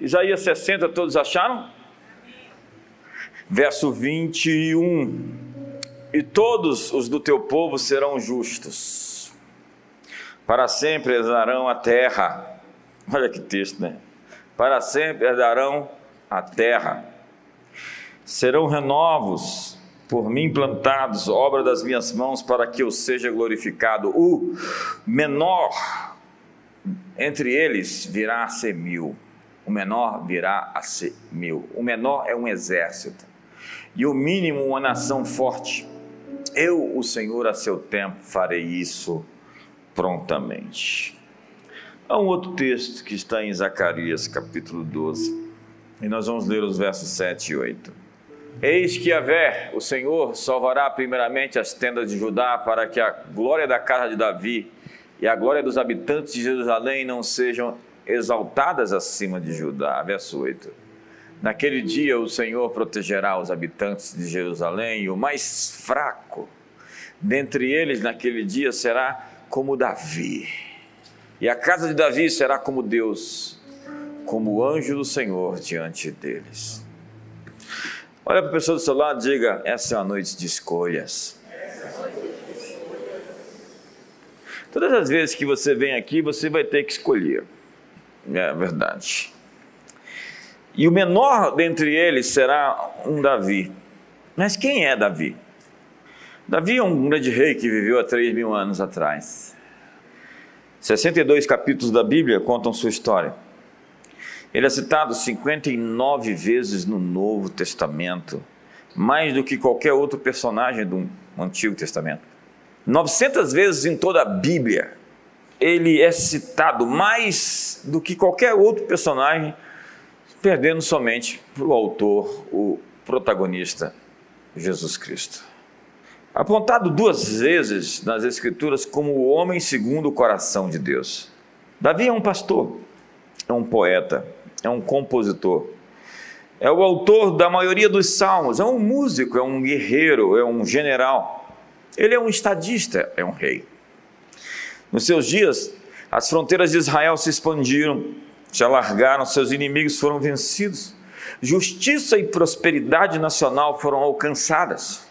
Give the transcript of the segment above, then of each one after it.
Isaías 60, todos acharam? Verso 21. E todos os do teu povo serão justos, para sempre herdarão a terra. Olha que texto, né? Para sempre herdarão a terra. Serão renovos por mim plantados, obra das minhas mãos, para que eu seja glorificado. O menor entre eles virá a ser mil, o menor virá a ser mil. O menor é um exército, e o mínimo uma nação forte. Eu, o Senhor, a seu tempo, farei isso prontamente. Há um outro texto que está em Zacarias, capítulo 12, e nós vamos ler os versos 7 e 8. Eis que Yahvé, o Senhor, salvará primeiramente as tendas de Judá, para que a glória da casa de Davi e a glória dos habitantes de Jerusalém não sejam exaltadas acima de Judá. Verso 8. Naquele dia o Senhor protegerá os habitantes de Jerusalém, e o mais fraco dentre eles naquele dia será como Davi. E a casa de Davi será como Deus, como o anjo do Senhor diante deles. Olha para a pessoa do seu lado e diga: essa é a noite de escolhas. Todas as vezes que você vem aqui, você vai ter que escolher. É verdade. E o menor dentre eles será um Davi. Mas quem é Davi? Davi é um grande rei que viveu há 3 mil anos atrás. 62 capítulos da Bíblia contam sua história. Ele é citado 59 vezes no Novo Testamento, mais do que qualquer outro personagem do Antigo Testamento. 900 vezes em toda a Bíblia, ele é citado mais do que qualquer outro personagem, perdendo somente para o autor, o protagonista, Jesus Cristo. Apontado duas vezes nas Escrituras como o homem segundo o coração de Deus. Davi é um pastor, é um poeta, é um compositor. É o autor da maioria dos salmos, é um músico, é um guerreiro, é um general. Ele é um estadista, é um rei. Nos seus dias, as fronteiras de Israel se expandiram, se alargaram, seus inimigos foram vencidos. Justiça e prosperidade nacional foram alcançadas.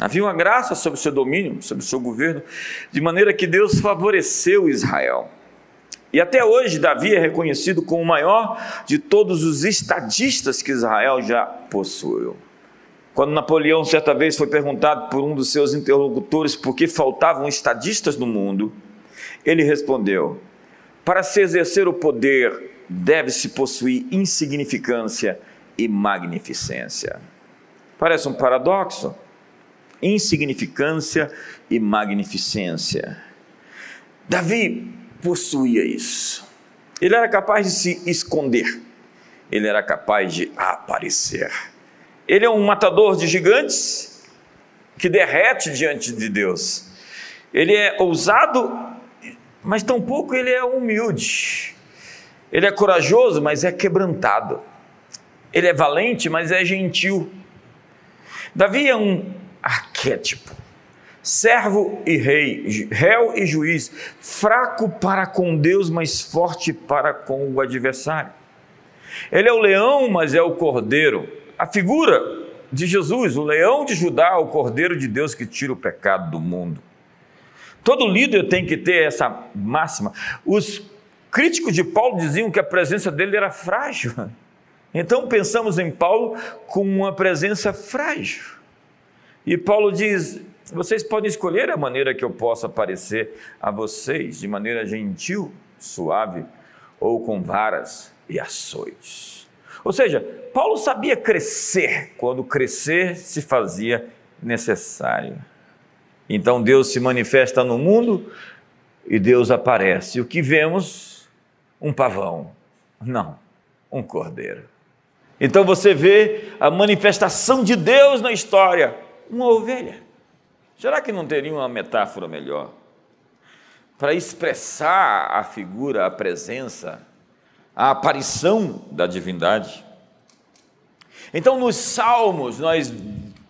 Havia uma graça sobre o seu domínio, sobre o seu governo, de maneira que Deus favoreceu Israel. E até hoje, Davi é reconhecido como o maior de todos os estadistas que Israel já possuiu. Quando Napoleão, certa vez, foi perguntado por um dos seus interlocutores por que faltavam estadistas no mundo, ele respondeu: Para se exercer o poder, deve-se possuir insignificância e magnificência. Parece um paradoxo. Insignificância e magnificência. Davi possuía isso. Ele era capaz de se esconder, ele era capaz de aparecer. Ele é um matador de gigantes que derrete diante de Deus. Ele é ousado, mas tampouco ele é humilde. Ele é corajoso, mas é quebrantado. Ele é valente, mas é gentil. Davi é um arquétipo servo e rei, réu e juiz, fraco para com Deus, mas forte para com o adversário. Ele é o leão, mas é o cordeiro. A figura de Jesus, o leão de Judá, o cordeiro de Deus que tira o pecado do mundo. Todo líder tem que ter essa máxima. Os críticos de Paulo diziam que a presença dele era frágil. Então pensamos em Paulo com uma presença frágil. E Paulo diz: vocês podem escolher a maneira que eu possa aparecer a vocês, de maneira gentil, suave, ou com varas e açoites. Ou seja, Paulo sabia crescer quando crescer se fazia necessário. Então Deus se manifesta no mundo e Deus aparece. O que vemos? Um pavão. Não, um cordeiro. Então você vê a manifestação de Deus na história, uma ovelha. Será que não teria uma metáfora melhor? Para expressar a figura, a presença, a aparição da divindade. Então, nos Salmos, nós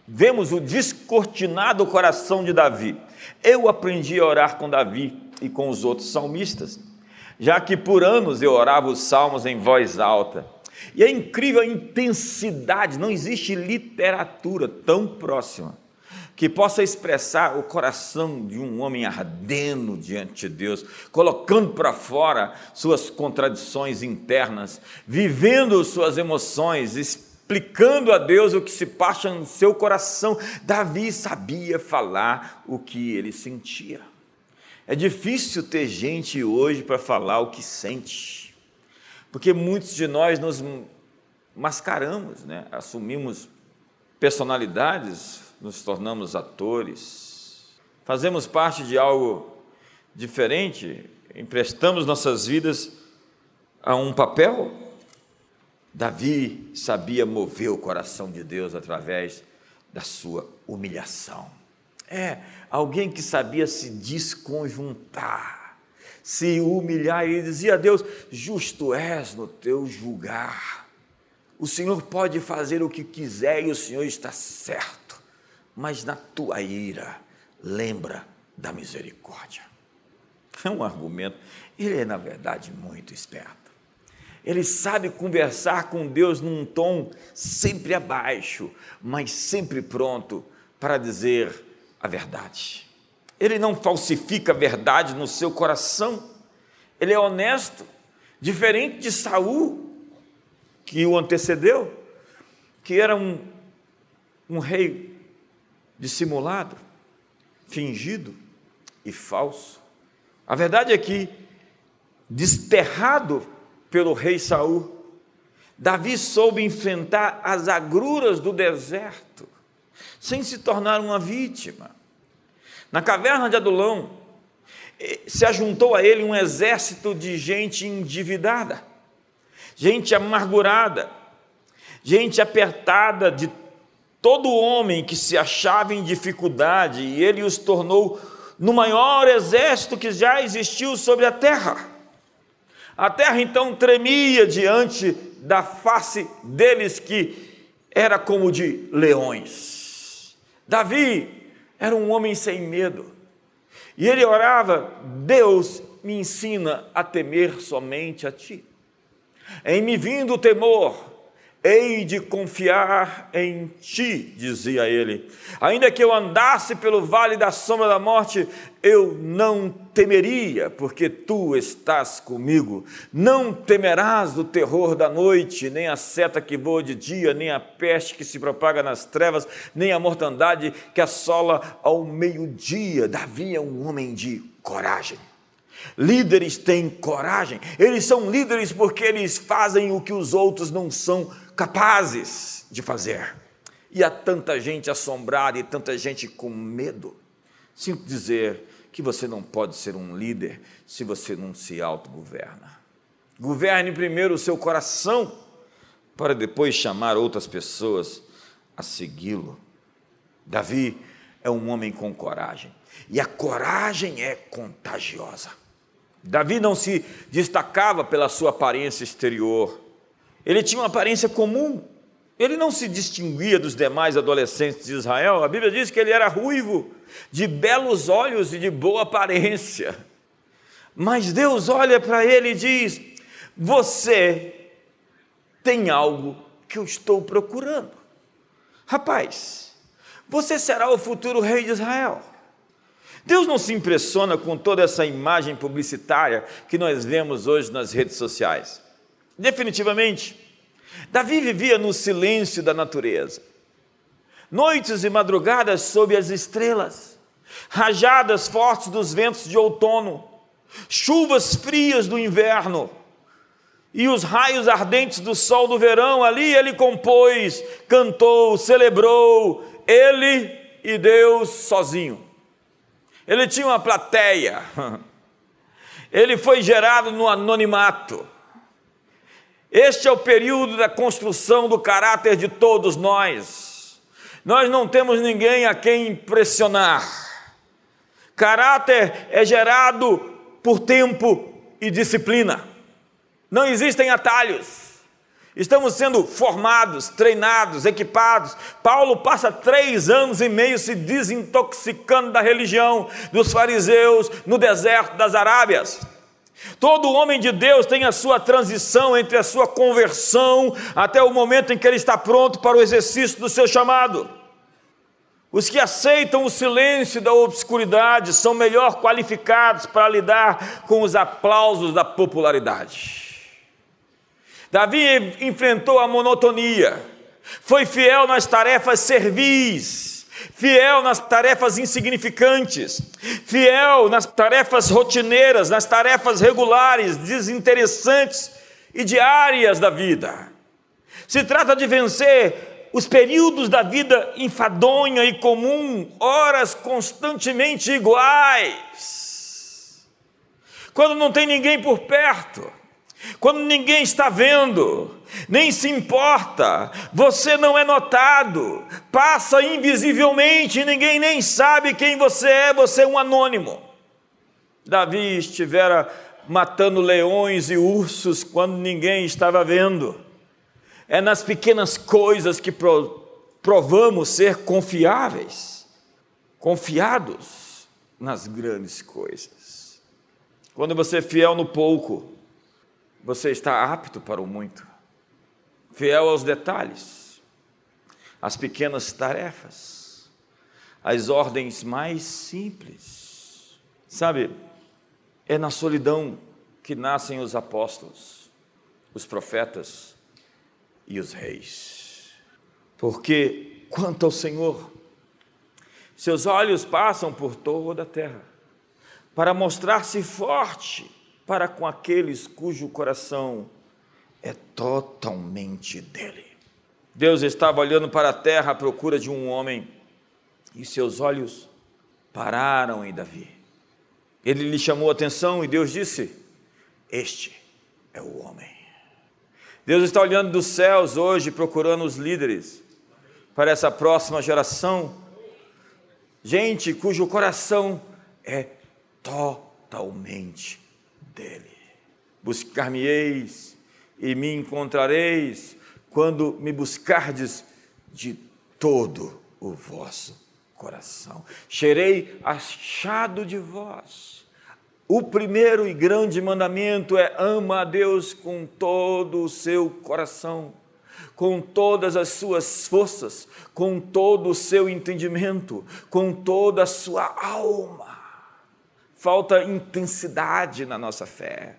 vemos o descortinado coração de Davi. Eu aprendi a orar com Davi e com os outros salmistas, já que por anos eu orava os salmos em voz alta. E é incrível a intensidade, não existe literatura tão próxima que possa expressar o coração de um homem ardendo diante de Deus, colocando para fora suas contradições internas, vivendo suas emoções, explicando a Deus o que se passa no seu coração. Davi sabia falar o que ele sentia. É difícil ter gente hoje para falar o que sente, porque muitos de nós nos mascaramos, né? assumimos personalidades nos tornamos atores, fazemos parte de algo diferente, emprestamos nossas vidas a um papel. Davi sabia mover o coração de Deus através da sua humilhação. É, alguém que sabia se desconjuntar, se humilhar, e dizia a Deus: Justo és no teu julgar. O Senhor pode fazer o que quiser e o Senhor está certo mas na tua ira, lembra da misericórdia. É um argumento, ele é, na verdade, muito esperto. Ele sabe conversar com Deus num tom sempre abaixo, mas sempre pronto para dizer a verdade. Ele não falsifica a verdade no seu coração. Ele é honesto, diferente de Saul, que o antecedeu, que era um, um rei dissimulado, fingido e falso. A verdade é que, desterrado pelo rei Saul, Davi soube enfrentar as agruras do deserto, sem se tornar uma vítima. Na caverna de Adulão, eh, se ajuntou a ele um exército de gente endividada, gente amargurada, gente apertada de todo homem que se achava em dificuldade, e ele os tornou no maior exército que já existiu sobre a terra. A terra então tremia diante da face deles, que era como de leões. Davi era um homem sem medo, e ele orava: Deus me ensina a temer somente a ti. Em me vindo o temor, Hei de confiar em ti, dizia ele. Ainda que eu andasse pelo vale da sombra da morte, eu não temeria, porque tu estás comigo. Não temerás do terror da noite, nem a seta que voa de dia, nem a peste que se propaga nas trevas, nem a mortandade que assola ao meio-dia. Davi é um homem de coragem. Líderes têm coragem, eles são líderes porque eles fazem o que os outros não são capazes de fazer. E há tanta gente assombrada e tanta gente com medo. Sinto dizer que você não pode ser um líder se você não se autogoverna. Governe primeiro o seu coração, para depois chamar outras pessoas a segui-lo. Davi é um homem com coragem, e a coragem é contagiosa. Davi não se destacava pela sua aparência exterior, ele tinha uma aparência comum. Ele não se distinguia dos demais adolescentes de Israel. A Bíblia diz que ele era ruivo, de belos olhos e de boa aparência. Mas Deus olha para ele e diz: Você tem algo que eu estou procurando. Rapaz, você será o futuro rei de Israel. Deus não se impressiona com toda essa imagem publicitária que nós vemos hoje nas redes sociais. Definitivamente, Davi vivia no silêncio da natureza. Noites e madrugadas sob as estrelas, rajadas fortes dos ventos de outono, chuvas frias do inverno e os raios ardentes do sol do verão, ali ele compôs, cantou, celebrou, ele e Deus sozinho. Ele tinha uma plateia, ele foi gerado no anonimato. Este é o período da construção do caráter de todos nós. Nós não temos ninguém a quem impressionar. Caráter é gerado por tempo e disciplina. Não existem atalhos. Estamos sendo formados, treinados, equipados. Paulo passa três anos e meio se desintoxicando da religião dos fariseus no deserto das Arábias. Todo homem de Deus tem a sua transição entre a sua conversão até o momento em que ele está pronto para o exercício do seu chamado. Os que aceitam o silêncio da obscuridade são melhor qualificados para lidar com os aplausos da popularidade. Davi enfrentou a monotonia, foi fiel nas tarefas servis, fiel nas tarefas insignificantes, fiel nas tarefas rotineiras, nas tarefas regulares, desinteressantes e diárias da vida. Se trata de vencer os períodos da vida enfadonha e comum, horas constantemente iguais. Quando não tem ninguém por perto, quando ninguém está vendo, nem se importa, você não é notado, passa invisivelmente, ninguém nem sabe quem você é, você é um anônimo. Davi estivera matando leões e ursos quando ninguém estava vendo. É nas pequenas coisas que provamos ser confiáveis, confiados nas grandes coisas. Quando você é fiel no pouco, você está apto para o muito, fiel aos detalhes, às pequenas tarefas, às ordens mais simples. Sabe, é na solidão que nascem os apóstolos, os profetas e os reis. Porque, quanto ao Senhor, seus olhos passam por toda a terra para mostrar-se forte para com aqueles cujo coração é totalmente dele. Deus estava olhando para a terra à procura de um homem e seus olhos pararam em Davi. Ele lhe chamou a atenção e Deus disse: Este é o homem. Deus está olhando dos céus hoje, procurando os líderes para essa próxima geração. Gente cujo coração é totalmente dele. Buscar-me-eis e me encontrareis quando me buscardes de todo o vosso coração. Serei achado de vós. O primeiro e grande mandamento é ama a Deus com todo o seu coração, com todas as suas forças, com todo o seu entendimento, com toda a sua alma falta intensidade na nossa fé,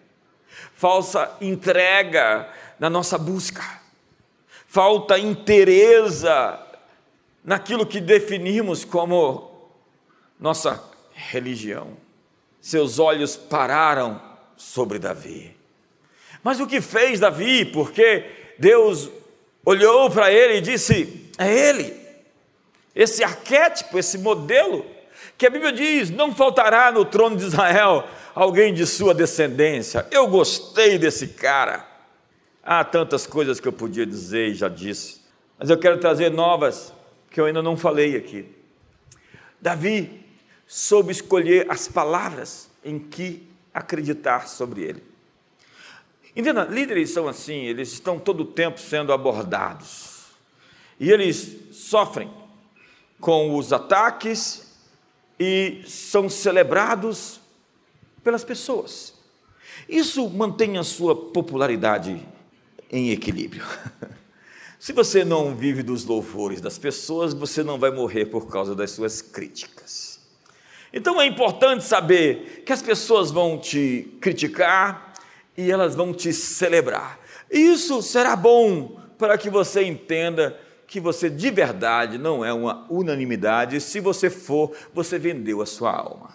falsa entrega na nossa busca, falta interesa naquilo que definimos como nossa religião. Seus olhos pararam sobre Davi. Mas o que fez Davi? Porque Deus olhou para ele e disse: É ele, esse arquétipo, esse modelo que a Bíblia diz: não faltará no trono de Israel alguém de sua descendência. Eu gostei desse cara. Há tantas coisas que eu podia dizer e já disse, mas eu quero trazer novas que eu ainda não falei aqui. Davi soube escolher as palavras em que acreditar sobre ele. Entenda, líderes são assim, eles estão todo o tempo sendo abordados. E eles sofrem com os ataques e são celebrados pelas pessoas. Isso mantém a sua popularidade em equilíbrio. Se você não vive dos louvores das pessoas, você não vai morrer por causa das suas críticas. Então é importante saber que as pessoas vão te criticar e elas vão te celebrar. Isso será bom para que você entenda que você de verdade não é uma unanimidade. Se você for, você vendeu a sua alma.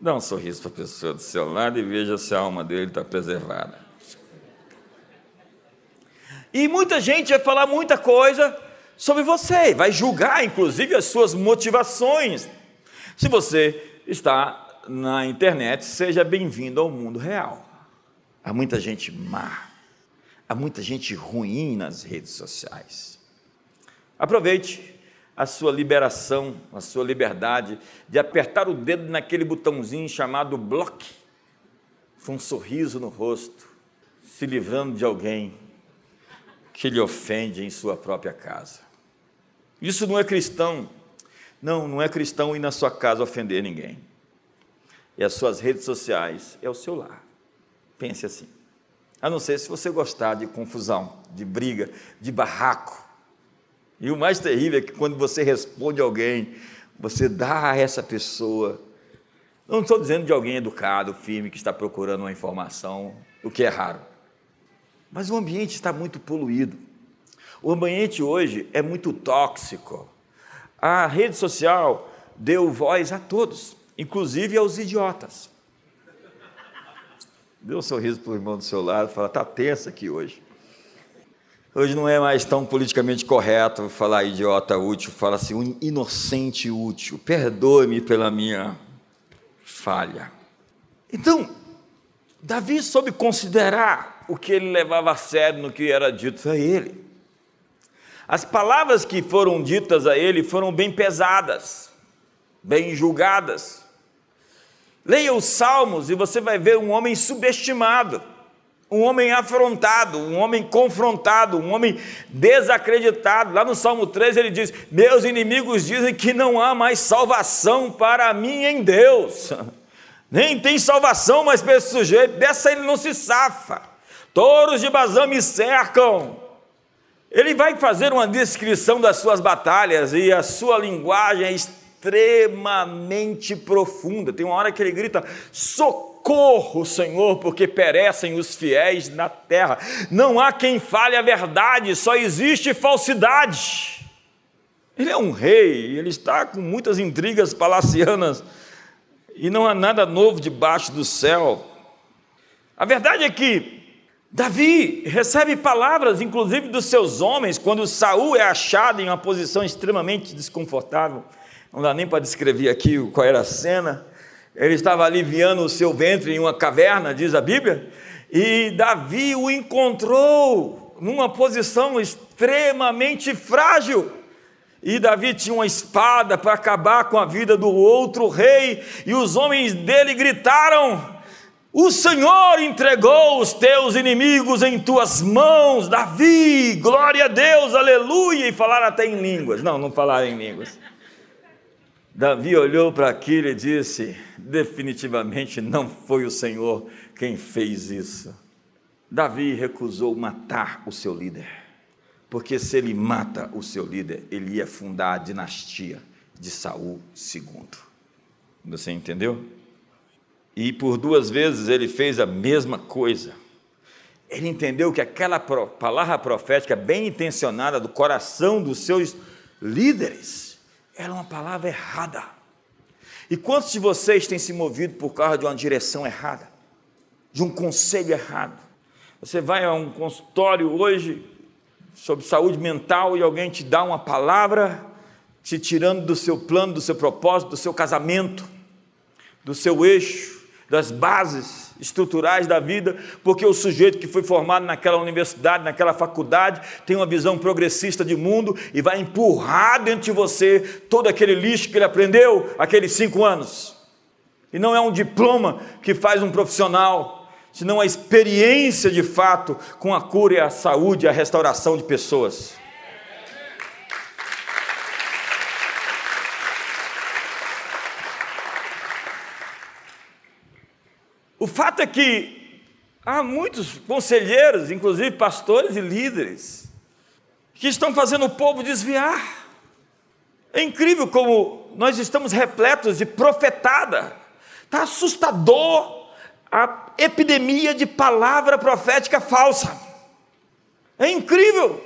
Dá um sorriso para a pessoa do seu lado e veja se a alma dele está preservada. E muita gente vai falar muita coisa sobre você, vai julgar inclusive as suas motivações. Se você está na internet, seja bem-vindo ao mundo real. Há muita gente má, há muita gente ruim nas redes sociais. Aproveite a sua liberação, a sua liberdade de apertar o dedo naquele botãozinho chamado bloque, com um sorriso no rosto, se livrando de alguém que lhe ofende em sua própria casa. Isso não é cristão. Não, não é cristão ir na sua casa ofender ninguém. E as suas redes sociais é o seu lar. Pense assim. A não ser se você gostar de confusão, de briga, de barraco. E o mais terrível é que quando você responde alguém, você dá a essa pessoa. Não estou dizendo de alguém educado, firme, que está procurando uma informação, o que é raro. Mas o ambiente está muito poluído. O ambiente hoje é muito tóxico. A rede social deu voz a todos, inclusive aos idiotas. Dê um sorriso para o irmão do seu lado, fala, está tenso aqui hoje. Hoje não é mais tão politicamente correto falar idiota útil, fala assim, um inocente útil. Perdoe-me pela minha falha. Então, Davi soube considerar o que ele levava a sério no que era dito a ele. As palavras que foram ditas a ele foram bem pesadas, bem julgadas. Leia os Salmos e você vai ver um homem subestimado, um homem afrontado, um homem confrontado, um homem desacreditado. Lá no Salmo 3 ele diz: Meus inimigos dizem que não há mais salvação para mim em Deus. Nem tem salvação mais para esse sujeito, dessa ele não se safa. Touros de Bazã me cercam. Ele vai fazer uma descrição das suas batalhas e a sua linguagem é extremamente profunda. Tem uma hora que ele grita: Socorro, Senhor, porque perecem os fiéis na terra. Não há quem fale a verdade, só existe falsidade. Ele é um rei, ele está com muitas intrigas palacianas e não há nada novo debaixo do céu. A verdade é que Davi recebe palavras, inclusive dos seus homens, quando Saul é achado em uma posição extremamente desconfortável não dá nem para descrever aqui qual era a cena. Ele estava aliviando o seu ventre em uma caverna, diz a Bíblia, e Davi o encontrou numa posição extremamente frágil. E Davi tinha uma espada para acabar com a vida do outro rei, e os homens dele gritaram: O Senhor entregou os teus inimigos em tuas mãos, Davi, glória a Deus, aleluia, e falaram até em línguas. Não, não falaram em línguas. Davi olhou para aquilo e disse: definitivamente não foi o Senhor quem fez isso. Davi recusou matar o seu líder, porque se ele mata o seu líder, ele ia fundar a dinastia de Saul II. Você entendeu? E por duas vezes ele fez a mesma coisa. Ele entendeu que aquela palavra profética bem intencionada do coração dos seus líderes era uma palavra errada. E quantos de vocês têm se movido por causa de uma direção errada, de um conselho errado? Você vai a um consultório hoje sobre saúde mental e alguém te dá uma palavra te tirando do seu plano, do seu propósito, do seu casamento, do seu eixo, das bases estruturais da vida, porque o sujeito que foi formado naquela universidade, naquela faculdade, tem uma visão progressista de mundo e vai empurrar dentro de você todo aquele lixo que ele aprendeu aqueles cinco anos. E não é um diploma que faz um profissional, senão a experiência de fato com a cura e a saúde e a restauração de pessoas. O fato é que há muitos conselheiros, inclusive pastores e líderes, que estão fazendo o povo desviar. É incrível como nós estamos repletos de profetada. Está assustador a epidemia de palavra profética falsa. É incrível.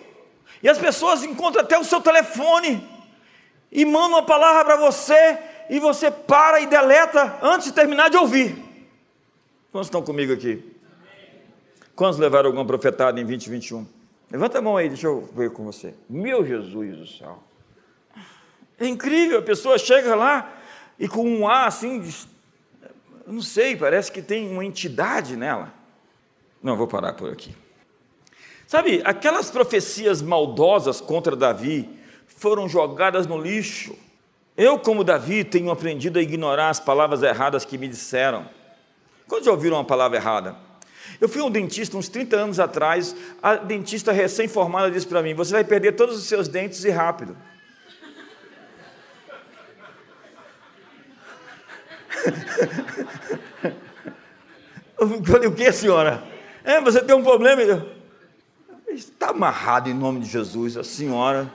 E as pessoas encontram até o seu telefone e mandam uma palavra para você e você para e deleta antes de terminar de ouvir. Quantos estão comigo aqui? Quantos levaram alguma profetada em 2021? Levanta a mão aí, deixa eu ver com você. Meu Jesus do céu. É incrível, a pessoa chega lá e com um ar assim, eu não sei, parece que tem uma entidade nela. Não, vou parar por aqui. Sabe, aquelas profecias maldosas contra Davi foram jogadas no lixo. Eu, como Davi, tenho aprendido a ignorar as palavras erradas que me disseram. Quando já ouviram uma palavra errada? Eu fui um dentista uns 30 anos atrás, a dentista recém-formada disse para mim: Você vai perder todos os seus dentes e rápido. Eu falei, o que, senhora? É, você tem um problema? Está amarrado em nome de Jesus, a senhora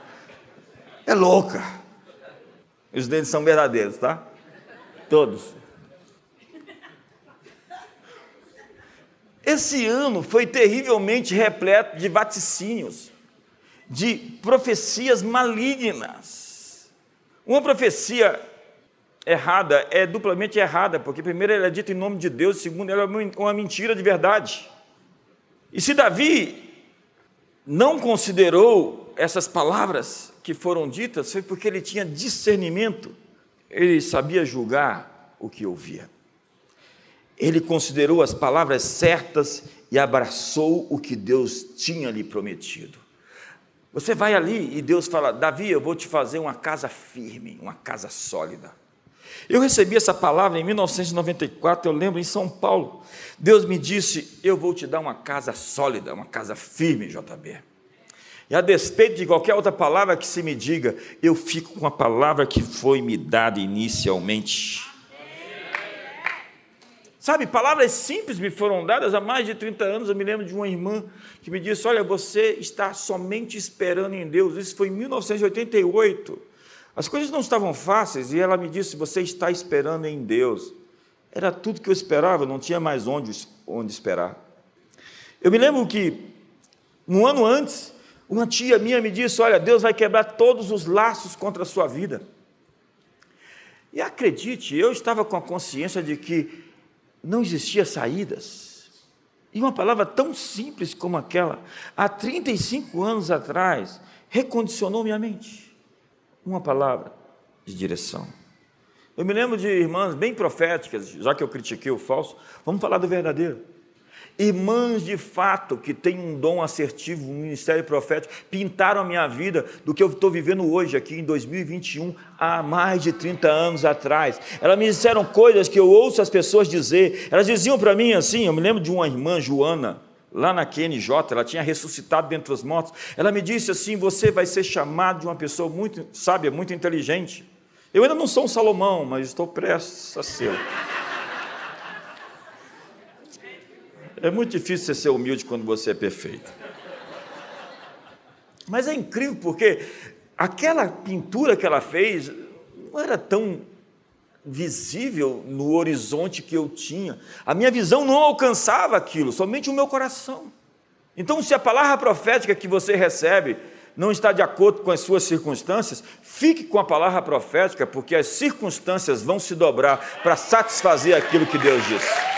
é louca. Os dentes são verdadeiros, tá? Todos. Esse ano foi terrivelmente repleto de vaticínios, de profecias malignas. Uma profecia errada é duplamente errada, porque primeiro ela é dita em nome de Deus, segundo ela é uma mentira de verdade. E se Davi não considerou essas palavras que foram ditas, foi porque ele tinha discernimento, ele sabia julgar o que ouvia ele considerou as palavras certas e abraçou o que Deus tinha lhe prometido. Você vai ali e Deus fala: Davi, eu vou te fazer uma casa firme, uma casa sólida. Eu recebi essa palavra em 1994, eu lembro, em São Paulo. Deus me disse: Eu vou te dar uma casa sólida, uma casa firme, JB. E a despeito de qualquer outra palavra que se me diga, eu fico com a palavra que foi me dada inicialmente. Sabe, palavras simples me foram dadas há mais de 30 anos. Eu me lembro de uma irmã que me disse: Olha, você está somente esperando em Deus. Isso foi em 1988. As coisas não estavam fáceis e ela me disse: Você está esperando em Deus. Era tudo que eu esperava, não tinha mais onde, onde esperar. Eu me lembro que, um ano antes, uma tia minha me disse: Olha, Deus vai quebrar todos os laços contra a sua vida. E acredite, eu estava com a consciência de que não existia saídas. E uma palavra tão simples como aquela, há 35 anos atrás, recondicionou minha mente. Uma palavra de direção. Eu me lembro de irmãs bem proféticas, já que eu critiquei o falso, vamos falar do verdadeiro. Irmãs de fato que têm um dom assertivo, um ministério profético, pintaram a minha vida do que eu estou vivendo hoje, aqui em 2021, há mais de 30 anos atrás. Elas me disseram coisas que eu ouço as pessoas dizer. Elas diziam para mim assim: eu me lembro de uma irmã, Joana, lá na QNJ, ela tinha ressuscitado dentre os mortos. Ela me disse assim: Você vai ser chamado de uma pessoa muito sábia, muito inteligente. Eu ainda não sou um Salomão, mas estou prestes a ser. É muito difícil você ser humilde quando você é perfeito. Mas é incrível porque aquela pintura que ela fez não era tão visível no horizonte que eu tinha. A minha visão não alcançava aquilo, somente o meu coração. Então, se a palavra profética que você recebe não está de acordo com as suas circunstâncias, fique com a palavra profética, porque as circunstâncias vão se dobrar para satisfazer aquilo que Deus disse.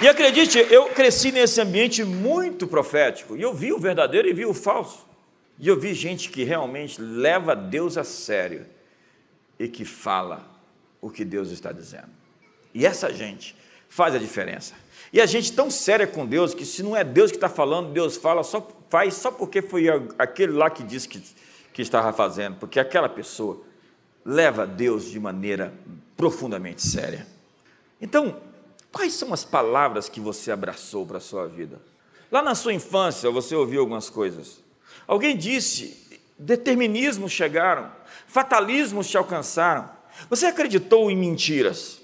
E acredite, eu cresci nesse ambiente muito profético, e eu vi o verdadeiro e vi o falso. E eu vi gente que realmente leva Deus a sério e que fala o que Deus está dizendo. E essa gente faz a diferença. E a gente tão séria com Deus que se não é Deus que está falando, Deus fala só faz só porque foi aquele lá que disse que, que estava fazendo, porque aquela pessoa leva Deus de maneira profundamente séria. Então, Quais são as palavras que você abraçou para a sua vida? Lá na sua infância você ouviu algumas coisas. Alguém disse: determinismos chegaram, fatalismos te alcançaram. Você acreditou em mentiras.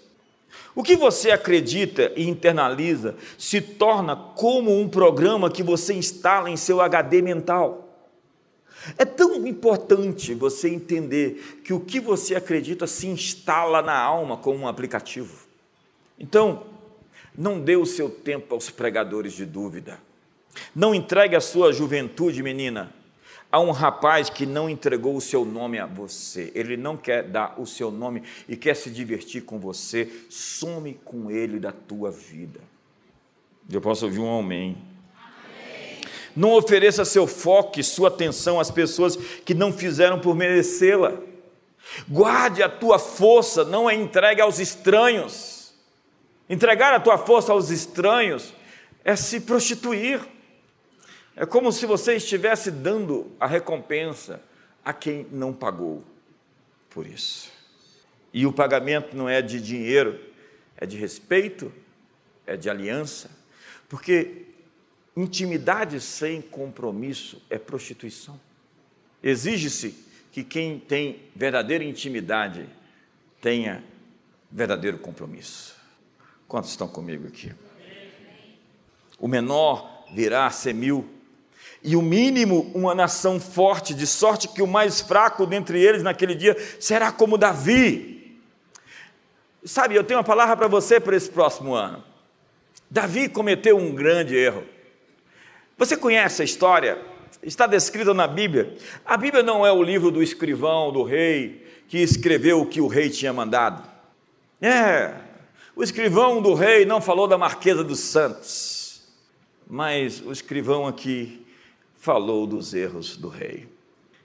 O que você acredita e internaliza se torna como um programa que você instala em seu HD mental. É tão importante você entender que o que você acredita se instala na alma como um aplicativo. Então, não dê o seu tempo aos pregadores de dúvida. Não entregue a sua juventude, menina, a um rapaz que não entregou o seu nome a você. Ele não quer dar o seu nome e quer se divertir com você. Some com ele da tua vida. Eu posso ouvir um amém. Não ofereça seu foco e sua atenção às pessoas que não fizeram por merecê-la. Guarde a tua força, não a entregue aos estranhos. Entregar a tua força aos estranhos é se prostituir. É como se você estivesse dando a recompensa a quem não pagou por isso. E o pagamento não é de dinheiro, é de respeito, é de aliança, porque intimidade sem compromisso é prostituição. Exige-se que quem tem verdadeira intimidade tenha verdadeiro compromisso. Quantos estão comigo aqui? O menor virá a ser mil, e o mínimo uma nação forte, de sorte que o mais fraco dentre eles naquele dia será como Davi. Sabe, eu tenho uma palavra para você para esse próximo ano. Davi cometeu um grande erro. Você conhece a história? Está descrita na Bíblia. A Bíblia não é o livro do escrivão, do rei, que escreveu o que o rei tinha mandado. É, o escrivão do rei não falou da Marquesa dos Santos, mas o escrivão aqui falou dos erros do rei.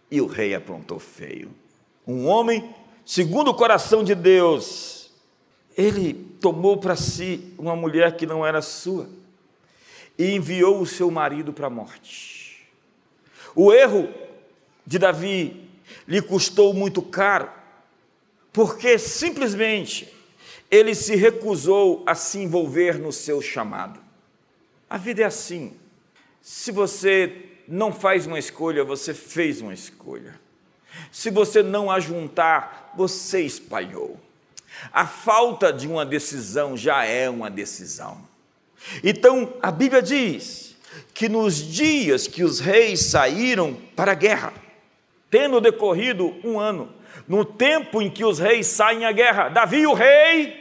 E o rei aprontou feio. Um homem, segundo o coração de Deus, ele tomou para si uma mulher que não era sua e enviou o seu marido para a morte. O erro de Davi lhe custou muito caro, porque simplesmente ele se recusou a se envolver no seu chamado. A vida é assim. Se você não faz uma escolha, você fez uma escolha. Se você não ajuntar, você espalhou. A falta de uma decisão já é uma decisão. Então, a Bíblia diz que nos dias que os reis saíram para a guerra, tendo decorrido um ano, no tempo em que os reis saem à guerra, Davi, o rei,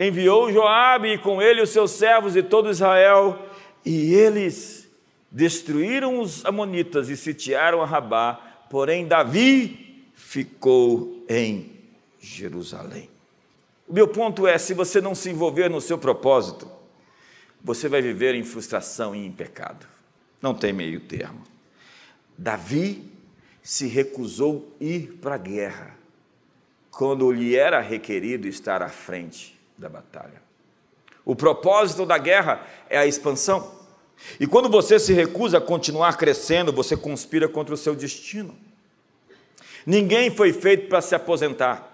enviou Joabe e com ele os seus servos e todo Israel, e eles destruíram os amonitas e sitiaram a Rabá, porém Davi ficou em Jerusalém. O meu ponto é: se você não se envolver no seu propósito, você vai viver em frustração e em pecado. Não tem meio termo. Davi se recusou ir para a guerra quando lhe era requerido estar à frente da batalha. O propósito da guerra é a expansão. E quando você se recusa a continuar crescendo, você conspira contra o seu destino. Ninguém foi feito para se aposentar.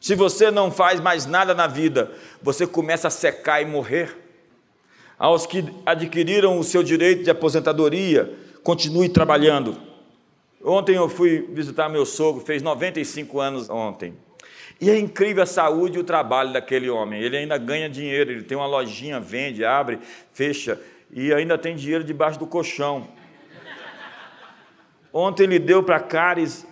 Se você não faz mais nada na vida, você começa a secar e morrer. Aos que adquiriram o seu direito de aposentadoria, continue trabalhando. Ontem eu fui visitar meu sogro, fez 95 anos ontem. E é incrível a saúde e o trabalho daquele homem. Ele ainda ganha dinheiro, ele tem uma lojinha, vende, abre, fecha e ainda tem dinheiro debaixo do colchão. Ontem ele deu para Cares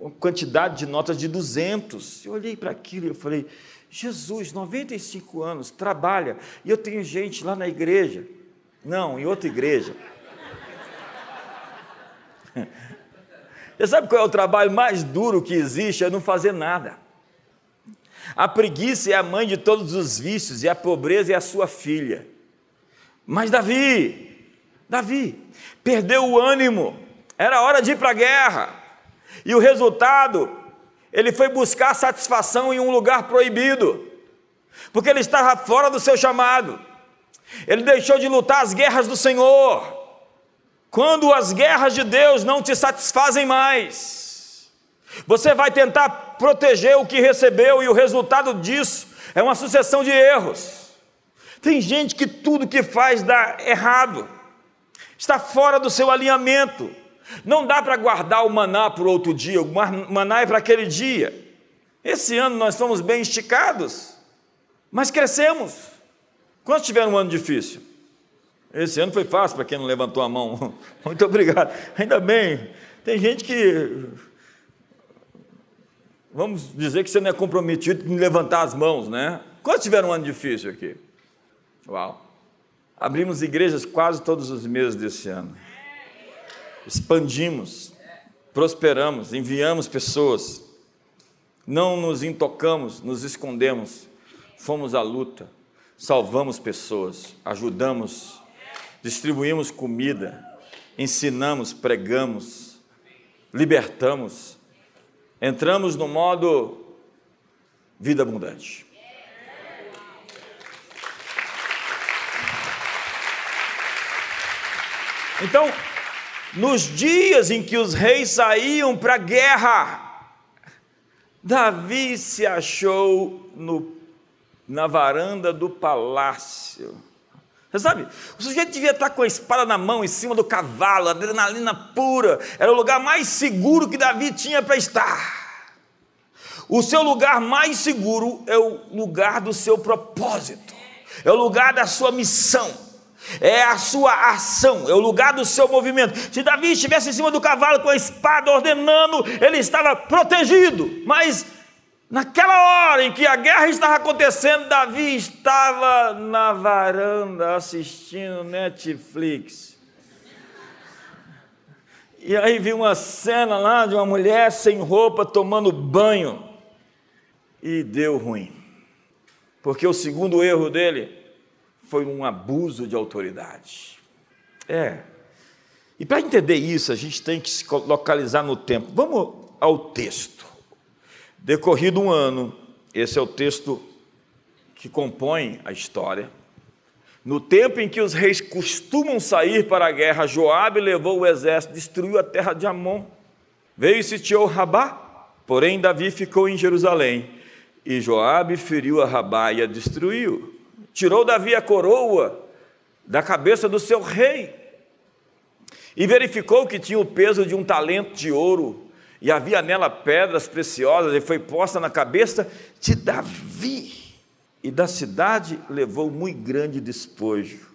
uma quantidade de notas de 200. Eu olhei para aquilo e falei: Jesus, 95 anos, trabalha, e eu tenho gente lá na igreja. Não, em outra igreja. Você sabe qual é o trabalho mais duro que existe? É não fazer nada. A preguiça é a mãe de todos os vícios, e a pobreza é a sua filha. Mas Davi, Davi, perdeu o ânimo, era hora de ir para a guerra, e o resultado, ele foi buscar satisfação em um lugar proibido, porque ele estava fora do seu chamado, ele deixou de lutar as guerras do Senhor, quando as guerras de Deus não te satisfazem mais, você vai tentar proteger o que recebeu, e o resultado disso é uma sucessão de erros. Tem gente que tudo que faz dá errado, está fora do seu alinhamento. Não dá para guardar o maná para outro dia, o maná é para aquele dia. Esse ano nós fomos bem esticados, mas crescemos. Quantos tiveram um ano difícil? Esse ano foi fácil para quem não levantou a mão. Muito obrigado. Ainda bem. Tem gente que. Vamos dizer que você não é comprometido em levantar as mãos, né? Quantos tiveram um ano difícil aqui? Uau! Abrimos igrejas quase todos os meses desse ano. Expandimos, prosperamos, enviamos pessoas. Não nos intocamos, nos escondemos. Fomos à luta, salvamos pessoas, ajudamos, distribuímos comida, ensinamos, pregamos, libertamos. Entramos no modo vida abundante. Então, nos dias em que os reis saíam para a guerra, Davi se achou no, na varanda do palácio. Você sabe, o sujeito devia estar com a espada na mão, em cima do cavalo, adrenalina pura, era o lugar mais seguro que Davi tinha para estar. O seu lugar mais seguro é o lugar do seu propósito, é o lugar da sua missão, é a sua ação, é o lugar do seu movimento. Se Davi estivesse em cima do cavalo com a espada ordenando, ele estava protegido, mas naquela hora em que a guerra estava acontecendo, Davi estava na varanda assistindo Netflix. E aí vi uma cena lá de uma mulher sem roupa tomando banho. E deu ruim. Porque o segundo erro dele foi um abuso de autoridade. É. E para entender isso, a gente tem que se localizar no tempo. Vamos ao texto. Decorrido um ano, esse é o texto que compõe a história. No tempo em que os reis costumam sair para a guerra, Joabe levou o exército, destruiu a terra de Amon. Veio e sitiou Rabá, porém Davi ficou em Jerusalém. E Joabe feriu a Rabá e a destruiu. Tirou Davi a coroa da cabeça do seu rei. E verificou que tinha o peso de um talento de ouro, e havia nela pedras preciosas, e foi posta na cabeça de Davi e da cidade levou muito grande despojo.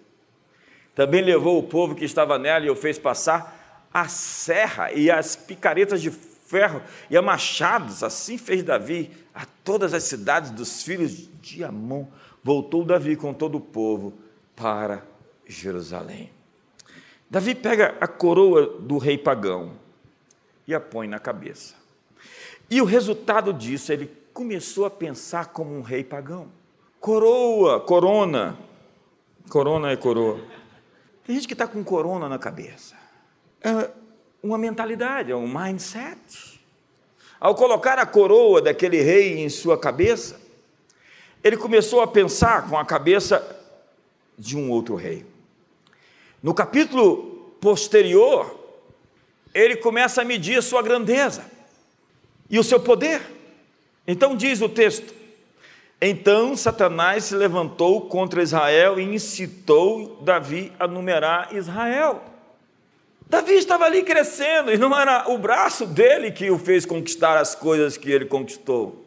Também levou o povo que estava nela e o fez passar a serra e as picaretas de ferro e a machados. Assim fez Davi a todas as cidades dos filhos de Amon. Voltou Davi com todo o povo para Jerusalém. Davi pega a coroa do rei pagão e a põe na cabeça. E o resultado disso, ele começou a pensar como um rei pagão. Coroa, corona. Corona é coroa. Tem gente que está com corona na cabeça. É uma mentalidade, é um mindset. Ao colocar a coroa daquele rei em sua cabeça, ele começou a pensar com a cabeça de um outro rei. No capítulo posterior, ele começa a medir a sua grandeza e o seu poder. Então diz o texto: então Satanás se levantou contra Israel e incitou Davi a numerar Israel. Davi estava ali crescendo e não era o braço dele que o fez conquistar as coisas que ele conquistou.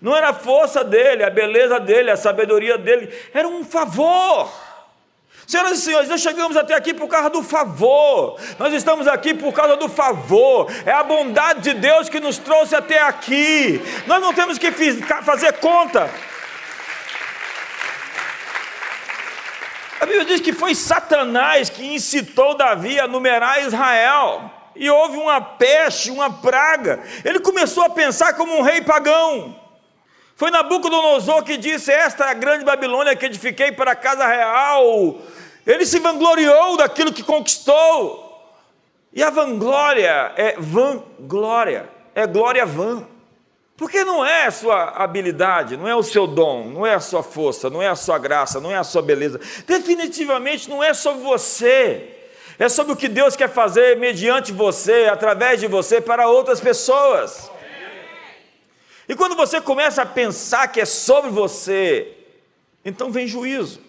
Não era a força dele, a beleza dele, a sabedoria dele, era um favor. Senhoras e senhores, nós chegamos até aqui por causa do favor. Nós estamos aqui por causa do favor. É a bondade de Deus que nos trouxe até aqui. Nós não temos que fazer conta. A Bíblia diz que foi Satanás que incitou Davi a numerar Israel. E houve uma peste, uma praga. Ele começou a pensar como um rei pagão. Foi Nabucodonosor que disse: Esta é a grande Babilônia que edifiquei para a casa real. Ele se vangloriou daquilo que conquistou. E a vanglória é vanglória, é glória vã. Porque não é a sua habilidade, não é o seu dom, não é a sua força, não é a sua graça, não é a sua beleza. Definitivamente não é sobre você. É sobre o que Deus quer fazer mediante você, através de você, para outras pessoas. E quando você começa a pensar que é sobre você, então vem juízo.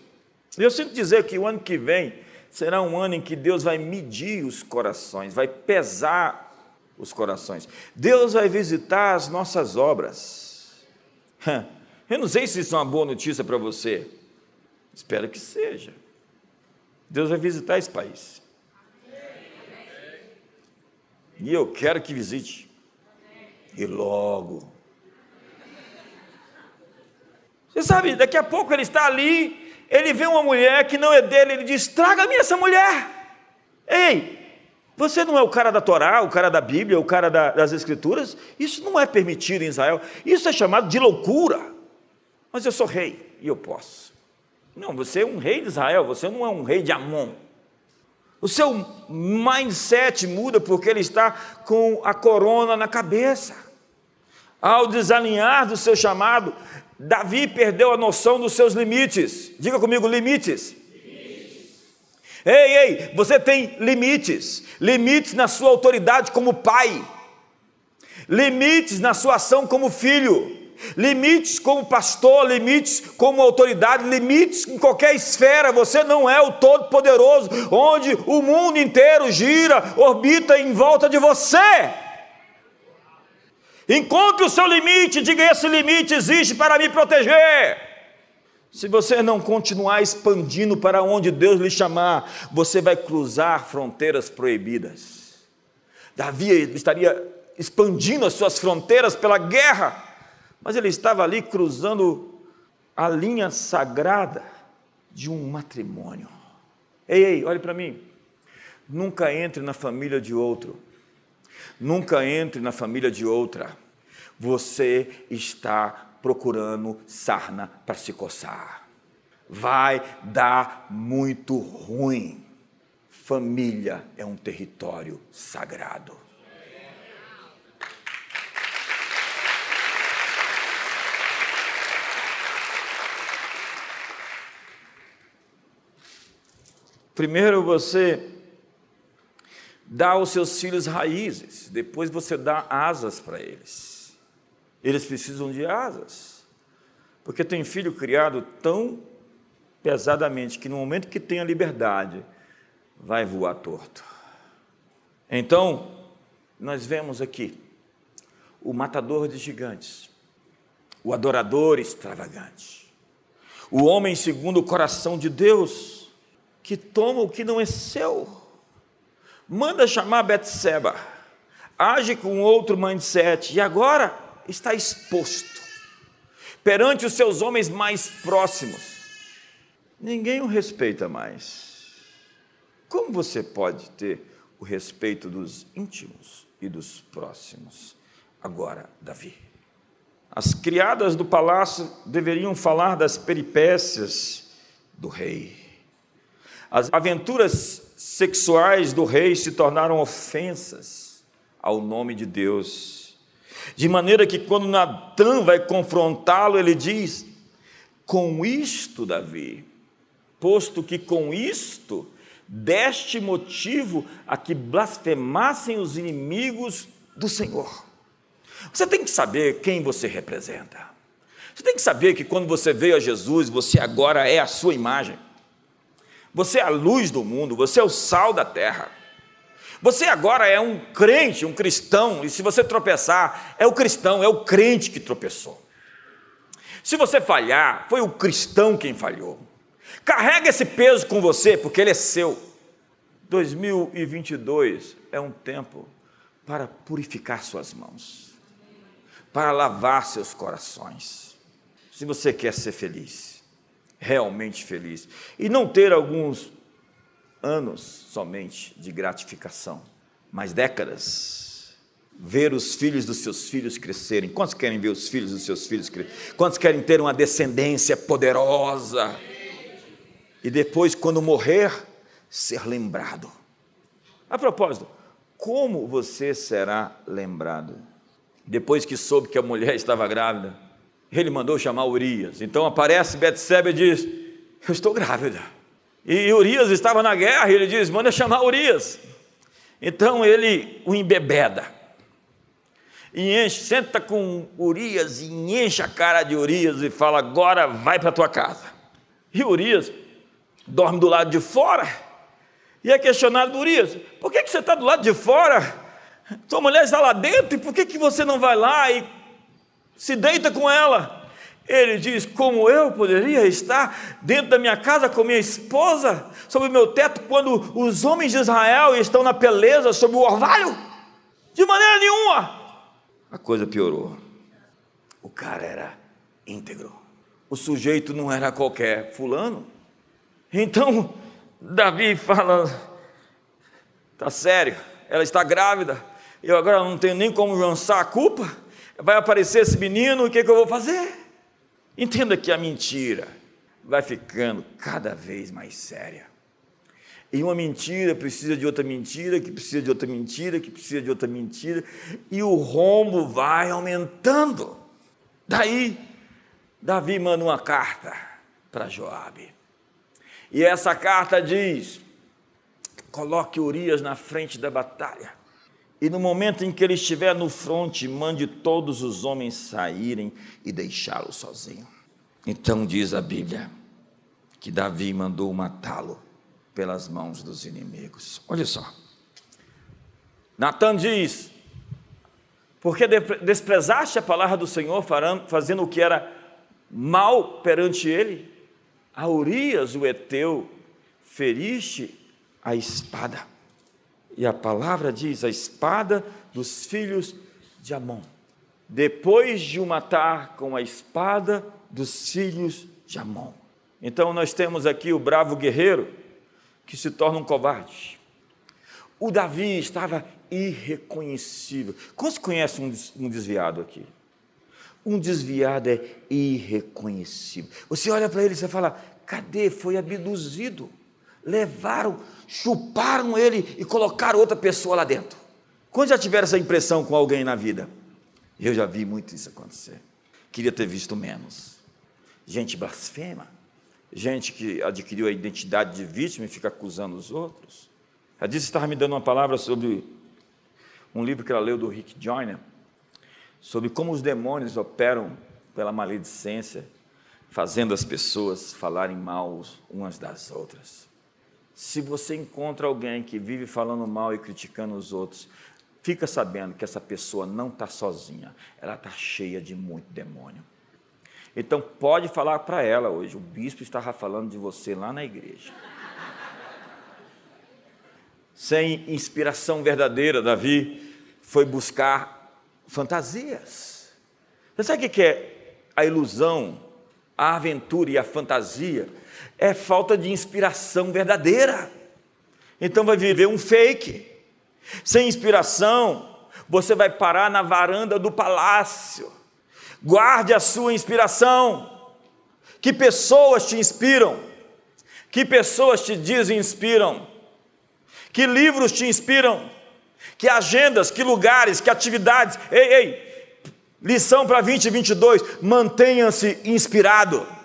E eu sinto dizer que o ano que vem será um ano em que Deus vai medir os corações, vai pesar os corações. Deus vai visitar as nossas obras. Eu não sei se isso é uma boa notícia para você. Espero que seja. Deus vai visitar esse país. E eu quero que visite. E logo. Você sabe, daqui a pouco ele está ali ele vê uma mulher que não é dele, ele diz: traga-me essa mulher. Ei, você não é o cara da Torá, o cara da Bíblia, o cara da, das Escrituras? Isso não é permitido em Israel. Isso é chamado de loucura. Mas eu sou rei e eu posso. Não, você é um rei de Israel, você não é um rei de Amon. O seu mindset muda porque ele está com a corona na cabeça. Ao desalinhar do seu chamado, Davi perdeu a noção dos seus limites. Diga comigo, limites. Ei, ei, você tem limites. Limites na sua autoridade como pai. Limites na sua ação como filho. Limites como pastor, limites como autoridade, limites em qualquer esfera. Você não é o Todo-Poderoso, onde o mundo inteiro gira, orbita em volta de você. Encontre o seu limite, diga: esse limite existe para me proteger. Se você não continuar expandindo para onde Deus lhe chamar, você vai cruzar fronteiras proibidas. Davi estaria expandindo as suas fronteiras pela guerra, mas ele estava ali cruzando a linha sagrada de um matrimônio. Ei, ei, olhe para mim. Nunca entre na família de outro. Nunca entre na família de outra. Você está procurando sarna para se coçar. Vai dar muito ruim. Família é um território sagrado. Primeiro você dá aos seus filhos raízes, depois você dá asas para eles. Eles precisam de asas, porque tem filho criado tão pesadamente que no momento que tem a liberdade, vai voar torto. Então, nós vemos aqui o matador de gigantes, o adorador extravagante, o homem segundo o coração de Deus, que toma o que não é seu. Manda chamar Betseba. Age com outro mindset e agora está exposto perante os seus homens mais próximos. Ninguém o respeita mais. Como você pode ter o respeito dos íntimos e dos próximos? Agora, Davi. As criadas do palácio deveriam falar das peripécias do rei as aventuras sexuais do rei se tornaram ofensas ao nome de Deus. De maneira que quando Natan vai confrontá-lo, ele diz: Com isto, Davi, posto que com isto deste motivo a que blasfemassem os inimigos do Senhor. Você tem que saber quem você representa. Você tem que saber que quando você veio a Jesus, você agora é a sua imagem. Você é a luz do mundo, você é o sal da terra. Você agora é um crente, um cristão, e se você tropeçar, é o cristão, é o crente que tropeçou. Se você falhar, foi o cristão quem falhou. Carrega esse peso com você, porque ele é seu. 2022 é um tempo para purificar suas mãos, para lavar seus corações. Se você quer ser feliz, realmente feliz. E não ter alguns anos somente de gratificação, mas décadas. Ver os filhos dos seus filhos crescerem. Quantos querem ver os filhos dos seus filhos crescerem? Quantos querem ter uma descendência poderosa? E depois, quando morrer, ser lembrado. A propósito, como você será lembrado? Depois que soube que a mulher estava grávida, ele mandou chamar Urias. Então aparece Betseba e diz: Eu estou grávida. E Urias estava na guerra e ele diz: Manda chamar Urias. Então ele o embebeda. E enche, senta com Urias e enche a cara de Urias e fala: Agora vai para tua casa. E Urias dorme do lado de fora. E é questionado Urias: Por que, que você está do lado de fora? Sua mulher está lá dentro, e por que, que você não vai lá e se deita com ela. Ele diz: Como eu poderia estar dentro da minha casa com minha esposa, sob o meu teto, quando os homens de Israel estão na peleza sob o orvalho? De maneira nenhuma. A coisa piorou. O cara era íntegro. O sujeito não era qualquer fulano. Então, Davi fala: Tá sério, ela está grávida. Eu agora não tenho nem como lançar a culpa vai aparecer esse menino, o que, que eu vou fazer? Entenda que a mentira vai ficando cada vez mais séria. E uma mentira precisa de outra mentira, que precisa de outra mentira, que precisa de outra mentira, e o rombo vai aumentando. Daí, Davi manda uma carta para Joabe. E essa carta diz: coloque Urias na frente da batalha e no momento em que ele estiver no fronte, mande todos os homens saírem e deixá-lo sozinho. Então diz a Bíblia que Davi mandou matá-lo pelas mãos dos inimigos. Olha só. Natan diz: Porque desprezaste a palavra do Senhor, fazendo o que era mal perante ele. A Urias, o Eteu, feriste a espada. E a palavra diz: a espada dos filhos de Amon. Depois de o matar com a espada dos filhos de Amon. Então nós temos aqui o bravo guerreiro que se torna um covarde. O Davi estava irreconhecível. Quantos conhecem um desviado aqui? Um desviado é irreconhecível. Você olha para ele e fala: cadê? Foi abduzido. Levaram, chuparam ele e colocaram outra pessoa lá dentro. Quando já tiveram essa impressão com alguém na vida? Eu já vi muito isso acontecer. Queria ter visto menos. Gente blasfema, gente que adquiriu a identidade de vítima e fica acusando os outros. A Diz estava me dando uma palavra sobre um livro que ela leu do Rick Joyner, sobre como os demônios operam pela maledicência, fazendo as pessoas falarem mal umas das outras. Se você encontra alguém que vive falando mal e criticando os outros, fica sabendo que essa pessoa não está sozinha, ela está cheia de muito demônio. Então pode falar para ela hoje, o bispo estava falando de você lá na igreja sem inspiração verdadeira, Davi foi buscar fantasias. Você sabe o que é a ilusão, a aventura e a fantasia? É falta de inspiração verdadeira. Então vai viver um fake. Sem inspiração, você vai parar na varanda do palácio. Guarde a sua inspiração. Que pessoas te inspiram? Que pessoas te desinspiram? Que livros te inspiram? Que agendas, que lugares, que atividades? Ei, ei, lição para 2022: mantenha-se inspirado.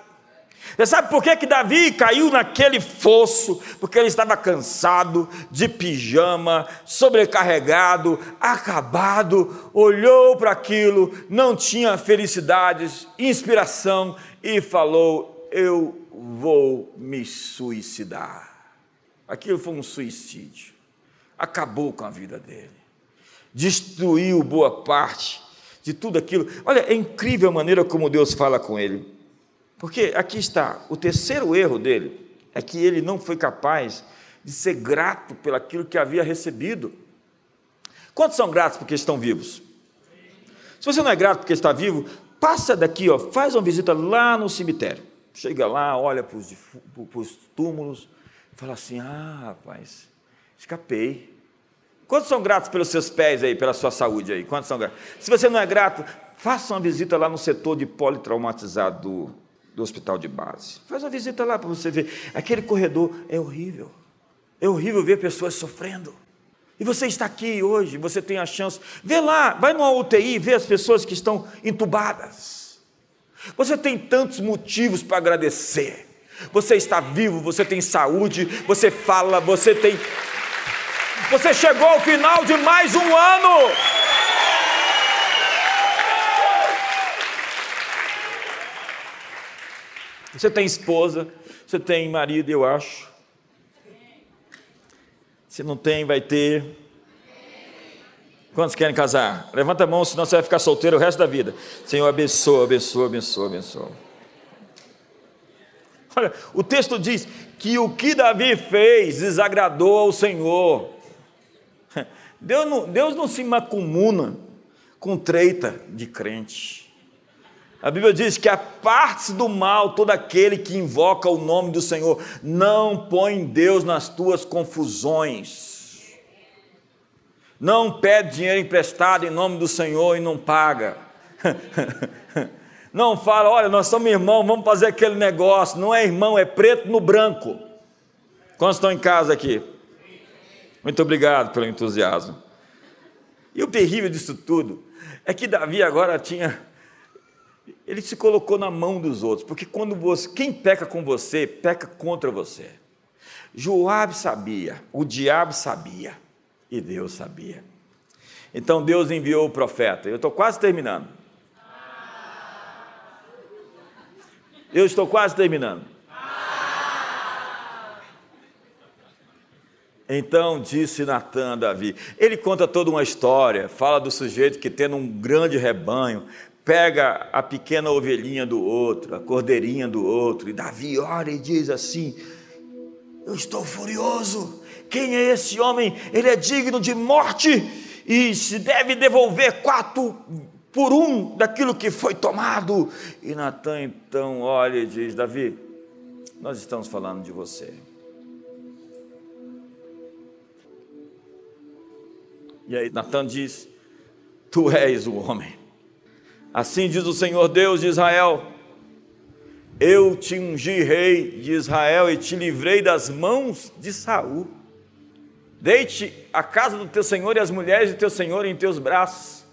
Você sabe por que, que Davi caiu naquele fosso? Porque ele estava cansado, de pijama, sobrecarregado, acabado, olhou para aquilo, não tinha felicidades, inspiração e falou: Eu vou me suicidar. Aquilo foi um suicídio. Acabou com a vida dele. Destruiu boa parte de tudo aquilo. Olha, é incrível a maneira como Deus fala com ele. Porque aqui está, o terceiro erro dele é que ele não foi capaz de ser grato pelaquilo que havia recebido. Quantos são gratos porque estão vivos? Se você não é grato porque está vivo, passa daqui, ó, faz uma visita lá no cemitério. Chega lá, olha para os túmulos, Fala assim: ah, rapaz, escapei. Quantos são gratos pelos seus pés aí, pela sua saúde aí? Quantos são gratos? Se você não é grato, faça uma visita lá no setor de politraumatizado do, hospital de base. Faz uma visita lá para você ver. Aquele corredor é horrível. É horrível ver pessoas sofrendo. E você está aqui hoje, você tem a chance. Vê lá, vai numa UTI, vê as pessoas que estão entubadas. Você tem tantos motivos para agradecer. Você está vivo, você tem saúde, você fala, você tem. Você chegou ao final de mais um ano. Você tem esposa, você tem marido, eu acho. Se não tem, vai ter. Quantos querem casar? Levanta a mão, senão você vai ficar solteiro o resto da vida. Senhor, abençoa, abençoa, abençoa, abençoa. Olha, o texto diz que o que Davi fez desagradou ao Senhor. Deus não, Deus não se macumuna com treita de crente. A Bíblia diz que a parte do mal todo aquele que invoca o nome do Senhor. Não põe Deus nas tuas confusões. Não pede dinheiro emprestado em nome do Senhor e não paga. Não fala, olha, nós somos irmãos, vamos fazer aquele negócio. Não é irmão, é preto no branco. Quantos estão em casa aqui? Muito obrigado pelo entusiasmo. E o terrível disso tudo é que Davi agora tinha. Ele se colocou na mão dos outros, porque quando você, quem peca com você, peca contra você. Joabe sabia, o diabo sabia e Deus sabia. Então Deus enviou o profeta. Eu estou quase terminando. Eu estou quase terminando. Então disse Natan a Davi. Ele conta toda uma história, fala do sujeito que tendo um grande rebanho, pega a pequena ovelhinha do outro, a cordeirinha do outro, e Davi olha e diz assim: Eu estou furioso. Quem é esse homem? Ele é digno de morte e se deve devolver quatro por um daquilo que foi tomado. E Natan então olha e diz: Davi, nós estamos falando de você. E aí Natan diz: Tu és o homem. Assim diz o Senhor Deus de Israel: Eu te ungi rei de Israel e te livrei das mãos de Saul. Deite a casa do teu senhor e as mulheres do teu senhor em teus braços.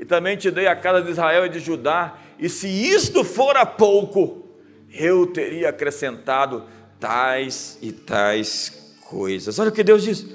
E também te dei a casa de Israel e de Judá. E se isto fora pouco, eu teria acrescentado tais e tais coisas. Olha o que Deus diz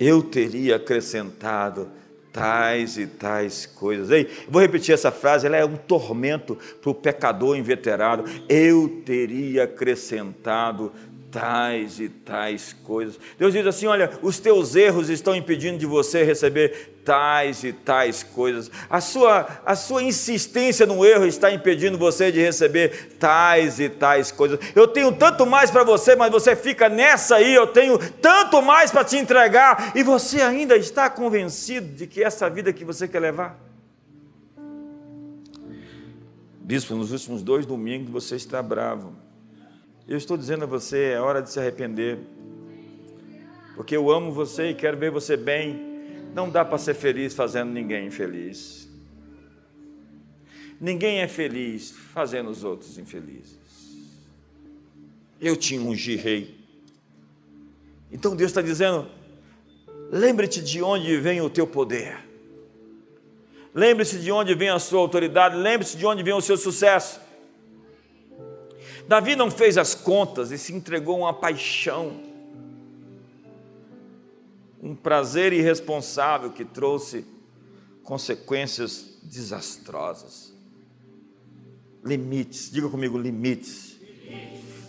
eu teria acrescentado tais e tais coisas. Ei, vou repetir essa frase, ela é um tormento para o pecador inveterado. Eu teria acrescentado tais e tais coisas. Deus diz assim: olha, os teus erros estão impedindo de você receber tais e tais coisas. A sua, a sua insistência no erro está impedindo você de receber tais e tais coisas. Eu tenho tanto mais para você, mas você fica nessa aí. Eu tenho tanto mais para te entregar e você ainda está convencido de que essa vida que você quer levar. Bispo, nos últimos dois domingos você está bravo. Eu estou dizendo a você, é hora de se arrepender. Porque eu amo você e quero ver você bem. Não dá para ser feliz fazendo ninguém infeliz. Ninguém é feliz fazendo os outros infelizes. Eu tinha um rei. Então Deus está dizendo: lembre-te de onde vem o teu poder. Lembre-se de onde vem a sua autoridade. Lembre-se de onde vem o seu sucesso. Davi não fez as contas e se entregou a uma paixão, um prazer irresponsável que trouxe consequências desastrosas. Limites, diga comigo: limites.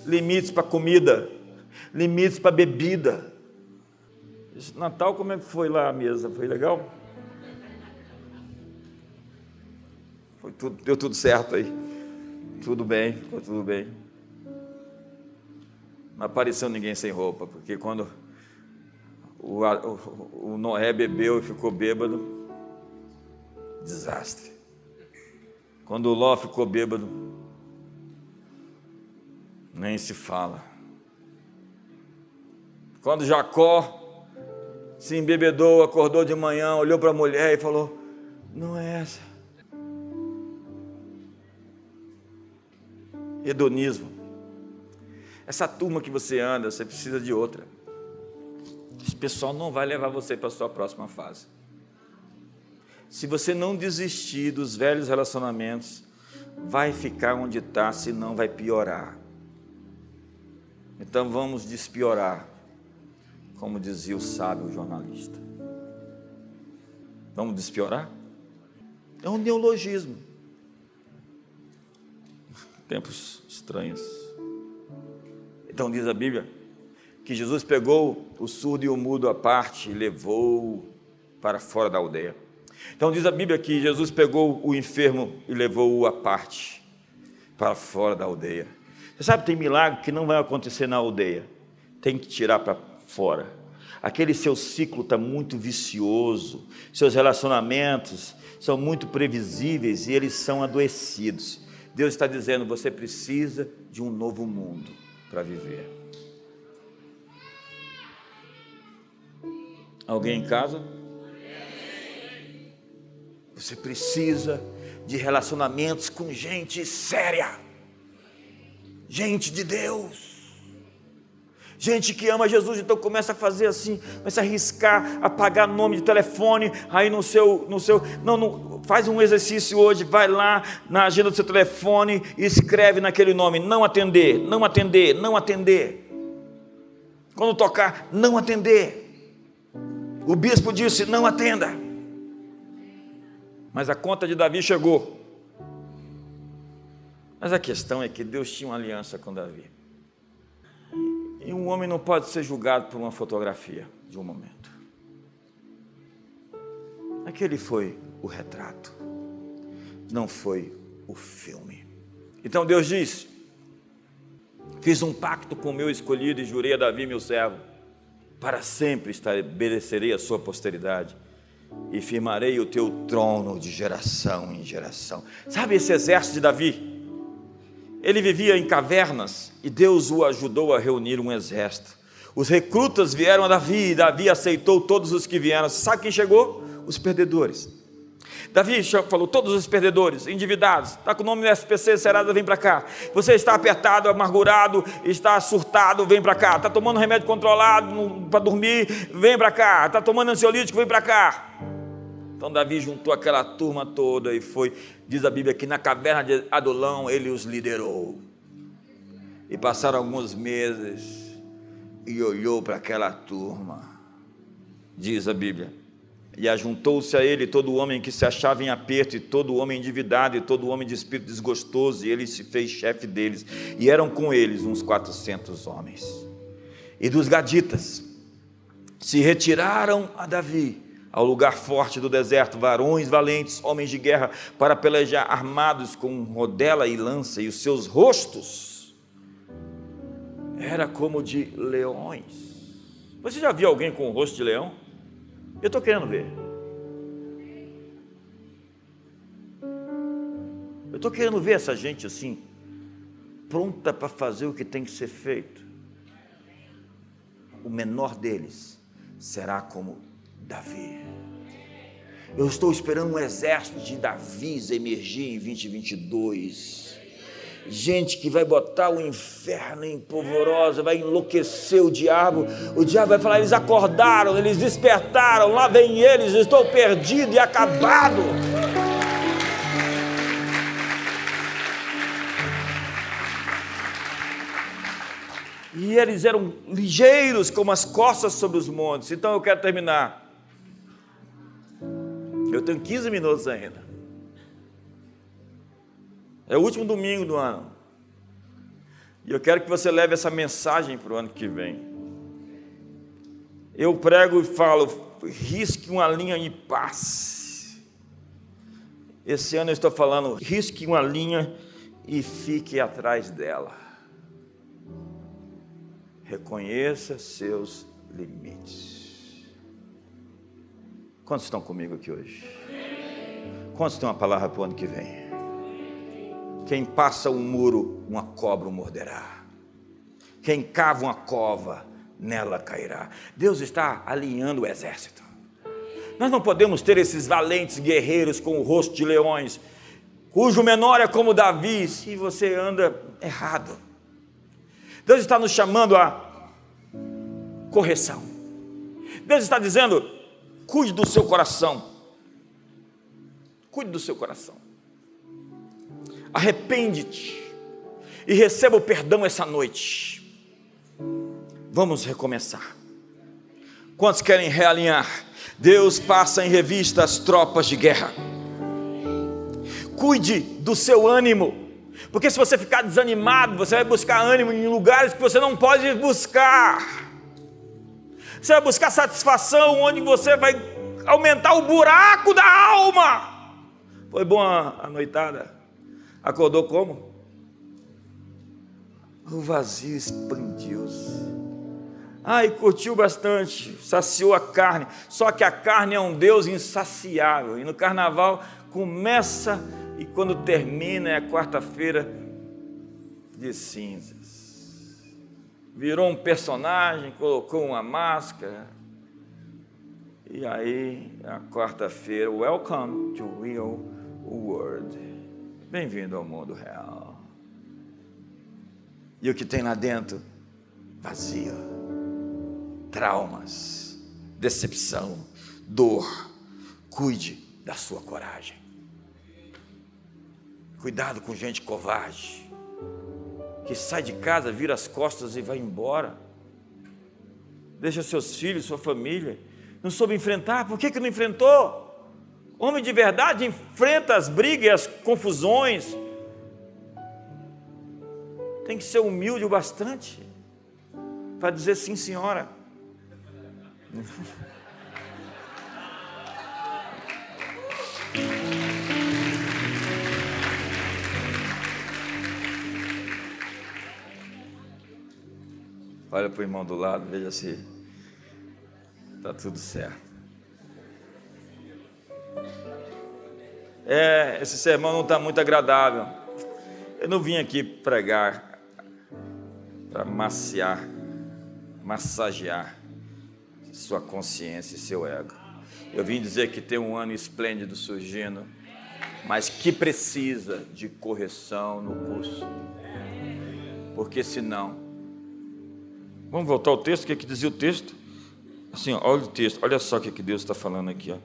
Limites para comida, limites para bebida. Natal, como é que foi lá a mesa? Foi legal? Foi tudo, deu tudo certo aí. Tudo bem, ficou tudo bem. Não apareceu ninguém sem roupa, porque quando o, o, o Noé bebeu e ficou bêbado, desastre. Quando o Ló ficou bêbado, nem se fala. Quando Jacó se embebedou, acordou de manhã, olhou para a mulher e falou: Não é essa. Hedonismo. Essa turma que você anda, você precisa de outra. Esse pessoal não vai levar você para a sua próxima fase. Se você não desistir dos velhos relacionamentos, vai ficar onde está, senão vai piorar. Então vamos despiorar, como dizia o sábio jornalista. Vamos despiorar? É um neologismo. Tempos estranhos. Então diz a Bíblia que Jesus pegou o surdo e o mudo à parte e levou para fora da aldeia. Então diz a Bíblia que Jesus pegou o enfermo e levou-o à parte para fora da aldeia. Você sabe, tem milagre que não vai acontecer na aldeia, tem que tirar para fora. Aquele seu ciclo está muito vicioso, seus relacionamentos são muito previsíveis e eles são adoecidos. Deus está dizendo: você precisa de um novo mundo para viver. Alguém em casa? Você precisa de relacionamentos com gente séria, gente de Deus. Gente que ama Jesus, então começa a fazer assim, começa a arriscar, apagar nome de telefone, aí no seu, no seu, não, não, faz um exercício hoje, vai lá na agenda do seu telefone e escreve naquele nome, não atender, não atender, não atender. Quando tocar, não atender. O bispo disse, não atenda. Mas a conta de Davi chegou. Mas a questão é que Deus tinha uma aliança com Davi. E um homem não pode ser julgado por uma fotografia de um momento. Aquele foi o retrato, não foi o filme. Então Deus diz: Fiz um pacto com o meu escolhido e jurei a Davi, meu servo, para sempre estabelecerei a sua posteridade e firmarei o teu trono de geração em geração. Sabe esse exército de Davi? Ele vivia em cavernas e Deus o ajudou a reunir um exército. Os recrutas vieram a Davi e Davi aceitou todos os que vieram. Sabe quem chegou? Os perdedores. Davi falou: todos os perdedores, endividados, está com o nome no SPC, Serasa, vem para cá. Você está apertado, amargurado, está surtado, vem para cá. Está tomando remédio controlado para dormir, vem para cá. Está tomando ansiolítico, vem para cá. Então Davi juntou aquela turma toda e foi, diz a Bíblia que na caverna de Adulão ele os liderou. E passaram alguns meses e olhou para aquela turma, diz a Bíblia e ajuntou-se a ele todo homem que se achava em aperto, e todo homem endividado, e todo homem de espírito desgostoso, e ele se fez chefe deles. E eram com eles uns quatrocentos homens. E dos gaditas se retiraram a Davi ao lugar forte do deserto, varões valentes, homens de guerra, para pelejar armados com rodela e lança, e os seus rostos era como de leões. Você já viu alguém com o rosto de leão? Eu estou querendo ver. Eu estou querendo ver essa gente assim, pronta para fazer o que tem que ser feito. O menor deles será como Davi. Eu estou esperando um exército de Davis emergir em 2022 gente que vai botar o inferno em polvorosa, vai enlouquecer o diabo. O diabo vai falar: eles acordaram, eles despertaram, lá vem eles, estou perdido e acabado. E eles eram ligeiros como as costas sobre os montes. Então eu quero terminar. Eu tenho 15 minutos ainda. É o último domingo do ano. E eu quero que você leve essa mensagem para o ano que vem. Eu prego e falo, risque uma linha e passe. Esse ano eu estou falando, risque uma linha e fique atrás dela. Reconheça seus limites. Quantos estão comigo aqui hoje? Quantos têm uma palavra para o ano que vem? Quem passa um muro, uma cobra o morderá. Quem cava uma cova, nela cairá. Deus está alinhando o exército. Nós não podemos ter esses valentes guerreiros com o rosto de leões, cujo menor é como Davi, se você anda errado. Deus está nos chamando a correção. Deus está dizendo: cuide do seu coração. Cuide do seu coração arrepende-te e receba o perdão essa noite. Vamos recomeçar. Quantos querem realinhar? Deus passa em revista as tropas de guerra. Cuide do seu ânimo, porque se você ficar desanimado, você vai buscar ânimo em lugares que você não pode buscar. Você vai buscar satisfação onde você vai aumentar o buraco da alma. Foi boa a noitada? Acordou como? O vazio expandiu-se. Ai, curtiu bastante, saciou a carne. Só que a carne é um Deus insaciável. E no carnaval começa e quando termina é quarta-feira de cinzas. Virou um personagem, colocou uma máscara. E aí, a quarta-feira, welcome to real world. Bem-vindo ao mundo real. E o que tem lá dentro? Vazio, traumas, decepção, dor. Cuide da sua coragem. Cuidado com gente covarde, que sai de casa, vira as costas e vai embora. Deixa seus filhos, sua família. Não soube enfrentar, por que, que não enfrentou? Homem de verdade enfrenta as brigas e as confusões. Tem que ser humilde o bastante. para dizer sim, senhora. Olha para o irmão do lado, veja se está tudo certo. É, esse sermão não está muito agradável. Eu não vim aqui pregar para maciar, massagear sua consciência e seu ego. Eu vim dizer que tem um ano esplêndido surgindo, mas que precisa de correção no curso. Porque senão Vamos voltar ao texto, o que, é que dizia o texto? Assim, olha o texto, olha só o que, é que Deus está falando aqui. Ó.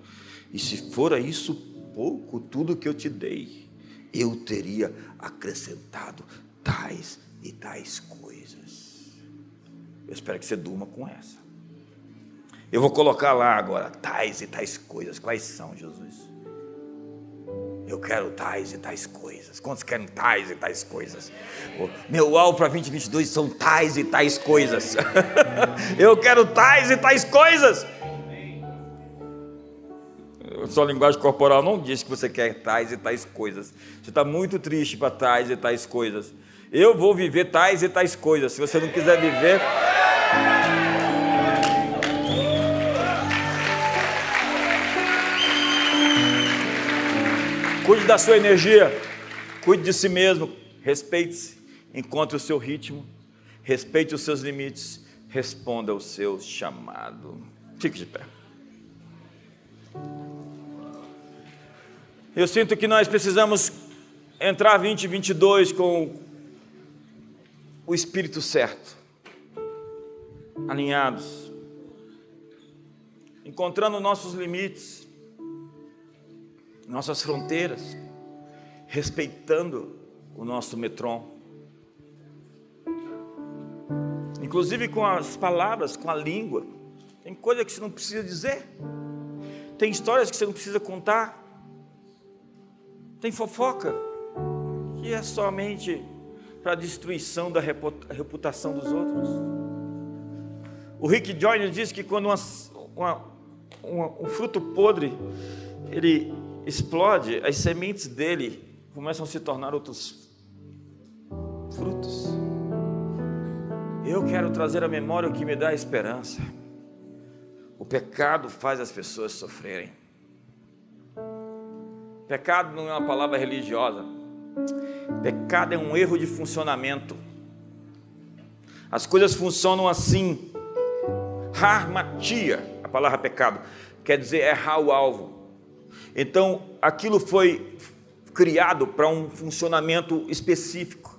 E se fora isso pouco, tudo que eu te dei, eu teria acrescentado tais e tais coisas. Eu espero que você durma com essa. Eu vou colocar lá agora, tais e tais coisas. Quais são, Jesus? Eu quero tais e tais coisas. Quantos querem tais e tais coisas? Meu alvo para 2022 são tais e tais coisas. Eu quero tais e tais coisas. Sua linguagem corporal não diz que você quer tais e tais coisas. Você está muito triste para tais e tais coisas. Eu vou viver tais e tais coisas. Se você não quiser viver. Cuide da sua energia, cuide de si mesmo, respeite-se, encontre o seu ritmo, respeite os seus limites, responda ao seu chamado. Fique de pé. Eu sinto que nós precisamos entrar 2022 com o espírito certo, alinhados, encontrando nossos limites, nossas fronteiras, respeitando o nosso metron. Inclusive com as palavras, com a língua. Tem coisa que você não precisa dizer. Tem histórias que você não precisa contar. Tem fofoca que é somente para a destruição da reputação dos outros. O Rick Joyner diz que quando uma, uma, um fruto podre ele explode, as sementes dele começam a se tornar outros frutos. Eu quero trazer à memória o que me dá esperança. O pecado faz as pessoas sofrerem. Pecado não é uma palavra religiosa. Pecado é um erro de funcionamento. As coisas funcionam assim. Harmatia, a palavra pecado, quer dizer errar o alvo. Então, aquilo foi criado para um funcionamento específico.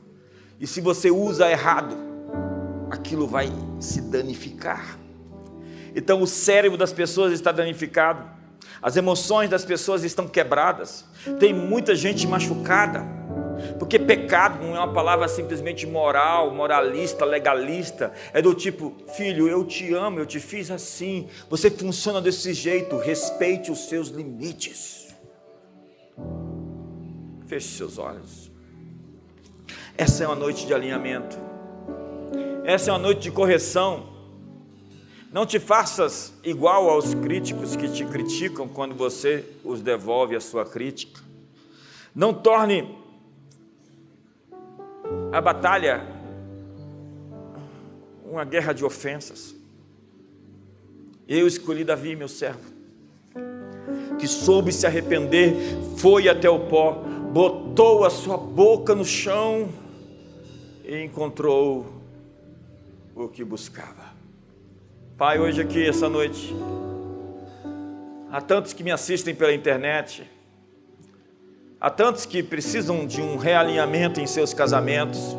E se você usa errado, aquilo vai se danificar. Então, o cérebro das pessoas está danificado, as emoções das pessoas estão quebradas, tem muita gente machucada, porque pecado não é uma palavra simplesmente moral, moralista, legalista, é do tipo, filho, eu te amo, eu te fiz assim, você funciona desse jeito, respeite os seus limites. Feche seus olhos. Essa é uma noite de alinhamento, essa é uma noite de correção. Não te faças igual aos críticos que te criticam quando você os devolve a sua crítica. Não torne a batalha, uma guerra de ofensas. Eu escolhi Davi, meu servo, que soube se arrepender, foi até o pó, botou a sua boca no chão e encontrou o que buscava. Pai, hoje aqui, essa noite, há tantos que me assistem pela internet, Há tantos que precisam de um realinhamento em seus casamentos.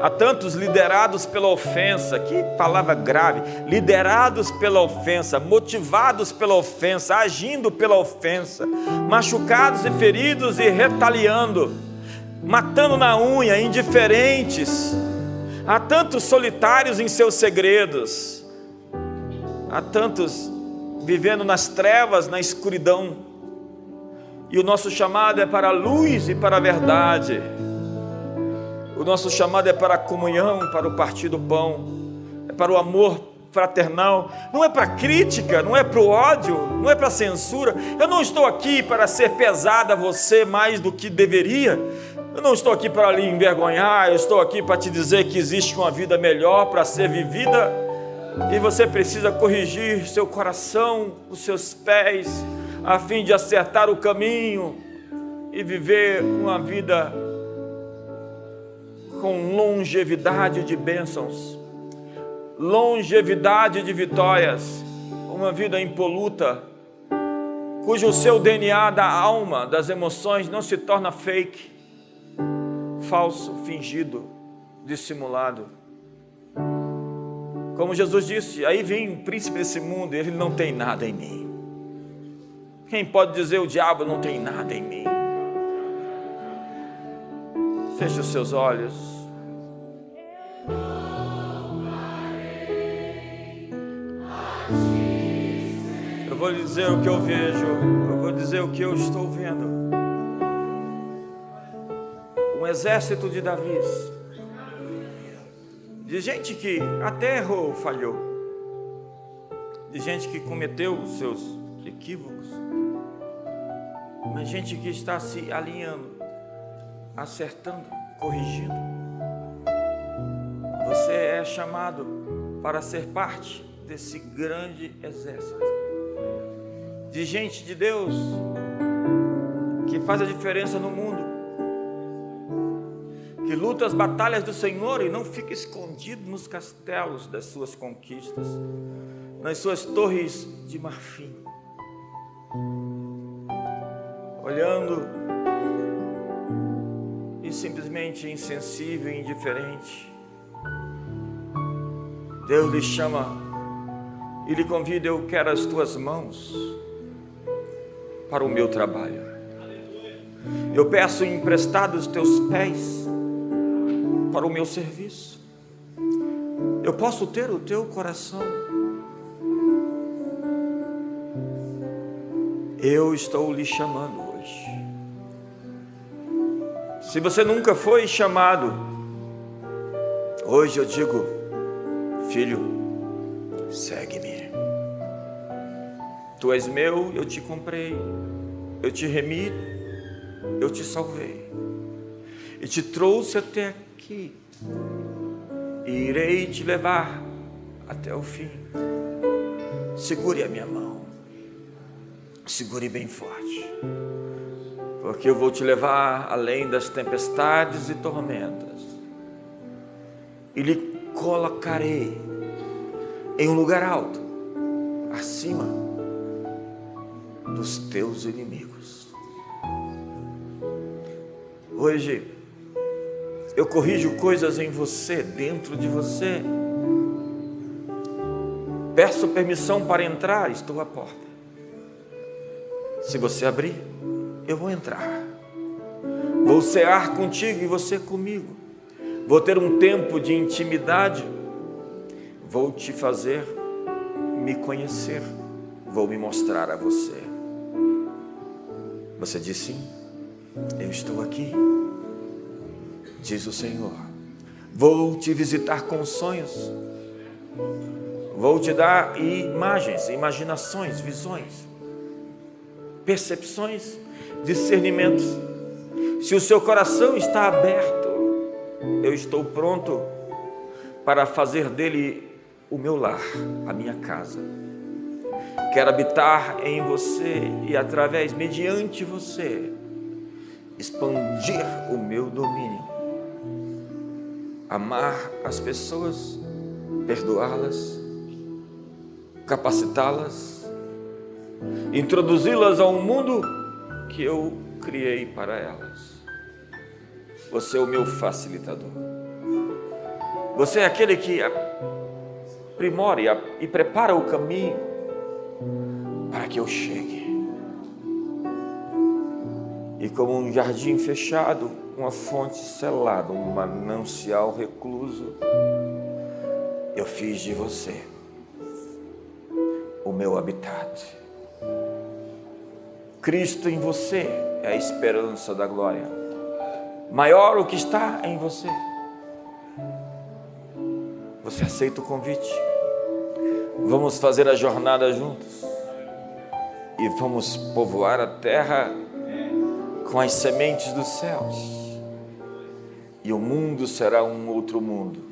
Há tantos liderados pela ofensa, que palavra grave, liderados pela ofensa, motivados pela ofensa, agindo pela ofensa, machucados e feridos e retaliando, matando na unha, indiferentes. Há tantos solitários em seus segredos, há tantos vivendo nas trevas, na escuridão e o nosso chamado é para a luz e para a verdade. O nosso chamado é para a comunhão, para o partir do pão, é para o amor fraternal, não é para crítica, não é para o ódio, não é para censura. Eu não estou aqui para ser pesada a você mais do que deveria. Eu não estou aqui para lhe envergonhar, eu estou aqui para te dizer que existe uma vida melhor para ser vivida e você precisa corrigir seu coração, os seus pés, a fim de acertar o caminho e viver uma vida com longevidade de bênçãos, longevidade de vitórias, uma vida impoluta, cujo seu DNA da alma, das emoções, não se torna fake, falso, fingido, dissimulado. Como Jesus disse, aí vem um príncipe desse mundo, ele não tem nada em mim. Quem pode dizer o diabo não tem nada em mim? Feche os seus olhos. Eu vou lhe dizer o que eu vejo, eu vou dizer o que eu estou vendo. Um exército de Davis de gente que até errou, falhou, de gente que cometeu os seus equívocos, mas gente que está se alinhando, acertando, corrigindo. Você é chamado para ser parte desse grande exército. De gente de Deus que faz a diferença no mundo. Que luta as batalhas do Senhor e não fica escondido nos castelos das suas conquistas, nas suas torres de marfim, olhando e simplesmente insensível e indiferente. Deus lhe chama e lhe convida: Eu quero as tuas mãos para o meu trabalho. Eu peço emprestado os teus pés para o meu serviço. Eu posso ter o teu coração. Eu estou lhe chamando Se você nunca foi chamado, hoje eu digo, filho, segue-me. Tu és meu, eu te comprei, eu te remi, eu te salvei. E te trouxe até aqui. E irei te levar até o fim. Segure a minha mão, segure bem forte, porque eu vou te levar além das tempestades e tormentas, e lhe colocarei em um lugar alto, acima dos teus inimigos. Hoje, eu corrijo coisas em você, dentro de você. Peço permissão para entrar, estou à porta. Se você abrir, eu vou entrar. Vou cear contigo e você comigo. Vou ter um tempo de intimidade. Vou te fazer me conhecer. Vou me mostrar a você. Você diz sim, eu estou aqui diz o Senhor. Vou te visitar com sonhos, vou te dar imagens, imaginações, visões, percepções, discernimentos. Se o seu coração está aberto, eu estou pronto para fazer dele o meu lar, a minha casa. Quero habitar em você e através, mediante você, expandir o meu domínio amar as pessoas, perdoá-las, capacitá-las, introduzi-las a um mundo que eu criei para elas. Você é o meu facilitador. Você é aquele que aprimora e prepara o caminho para que eu chegue. E como um jardim fechado, uma fonte selada, um manancial recluso, eu fiz de você o meu habitat. Cristo em você é a esperança da glória. Maior o que está em você. Você aceita o convite? Vamos fazer a jornada juntos e vamos povoar a terra com as sementes dos céus. E o mundo será um outro mundo,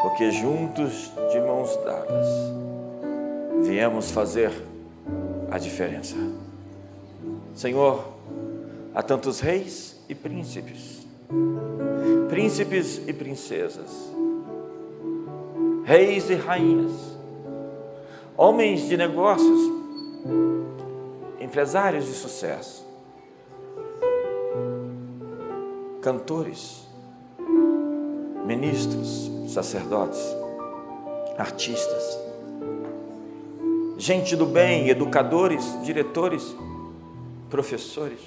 porque juntos, de mãos dadas, viemos fazer a diferença. Senhor, há tantos reis e príncipes, príncipes e princesas, reis e rainhas, homens de negócios, empresários de sucesso, cantores, ministros, sacerdotes, artistas, gente do bem, educadores, diretores, professores,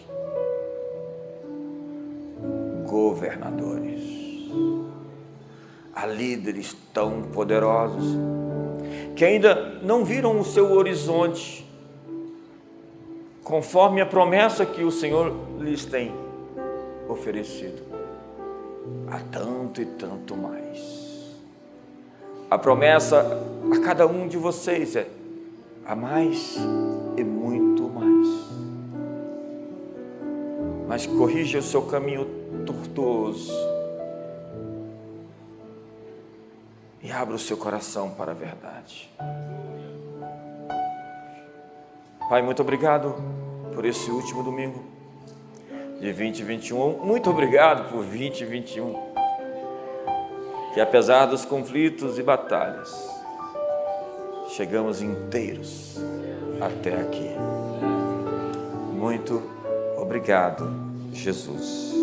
governadores, há líderes tão poderosos que ainda não viram o seu horizonte, conforme a promessa que o Senhor lhes tem oferecido. Há tanto e tanto mais. A promessa a cada um de vocês é a mais Mas corrija o seu caminho tortuoso e abra o seu coração para a verdade. Pai, muito obrigado por esse último domingo de 2021. Muito obrigado por 2021. Que apesar dos conflitos e batalhas, chegamos inteiros até aqui. Muito obrigado, Jesus.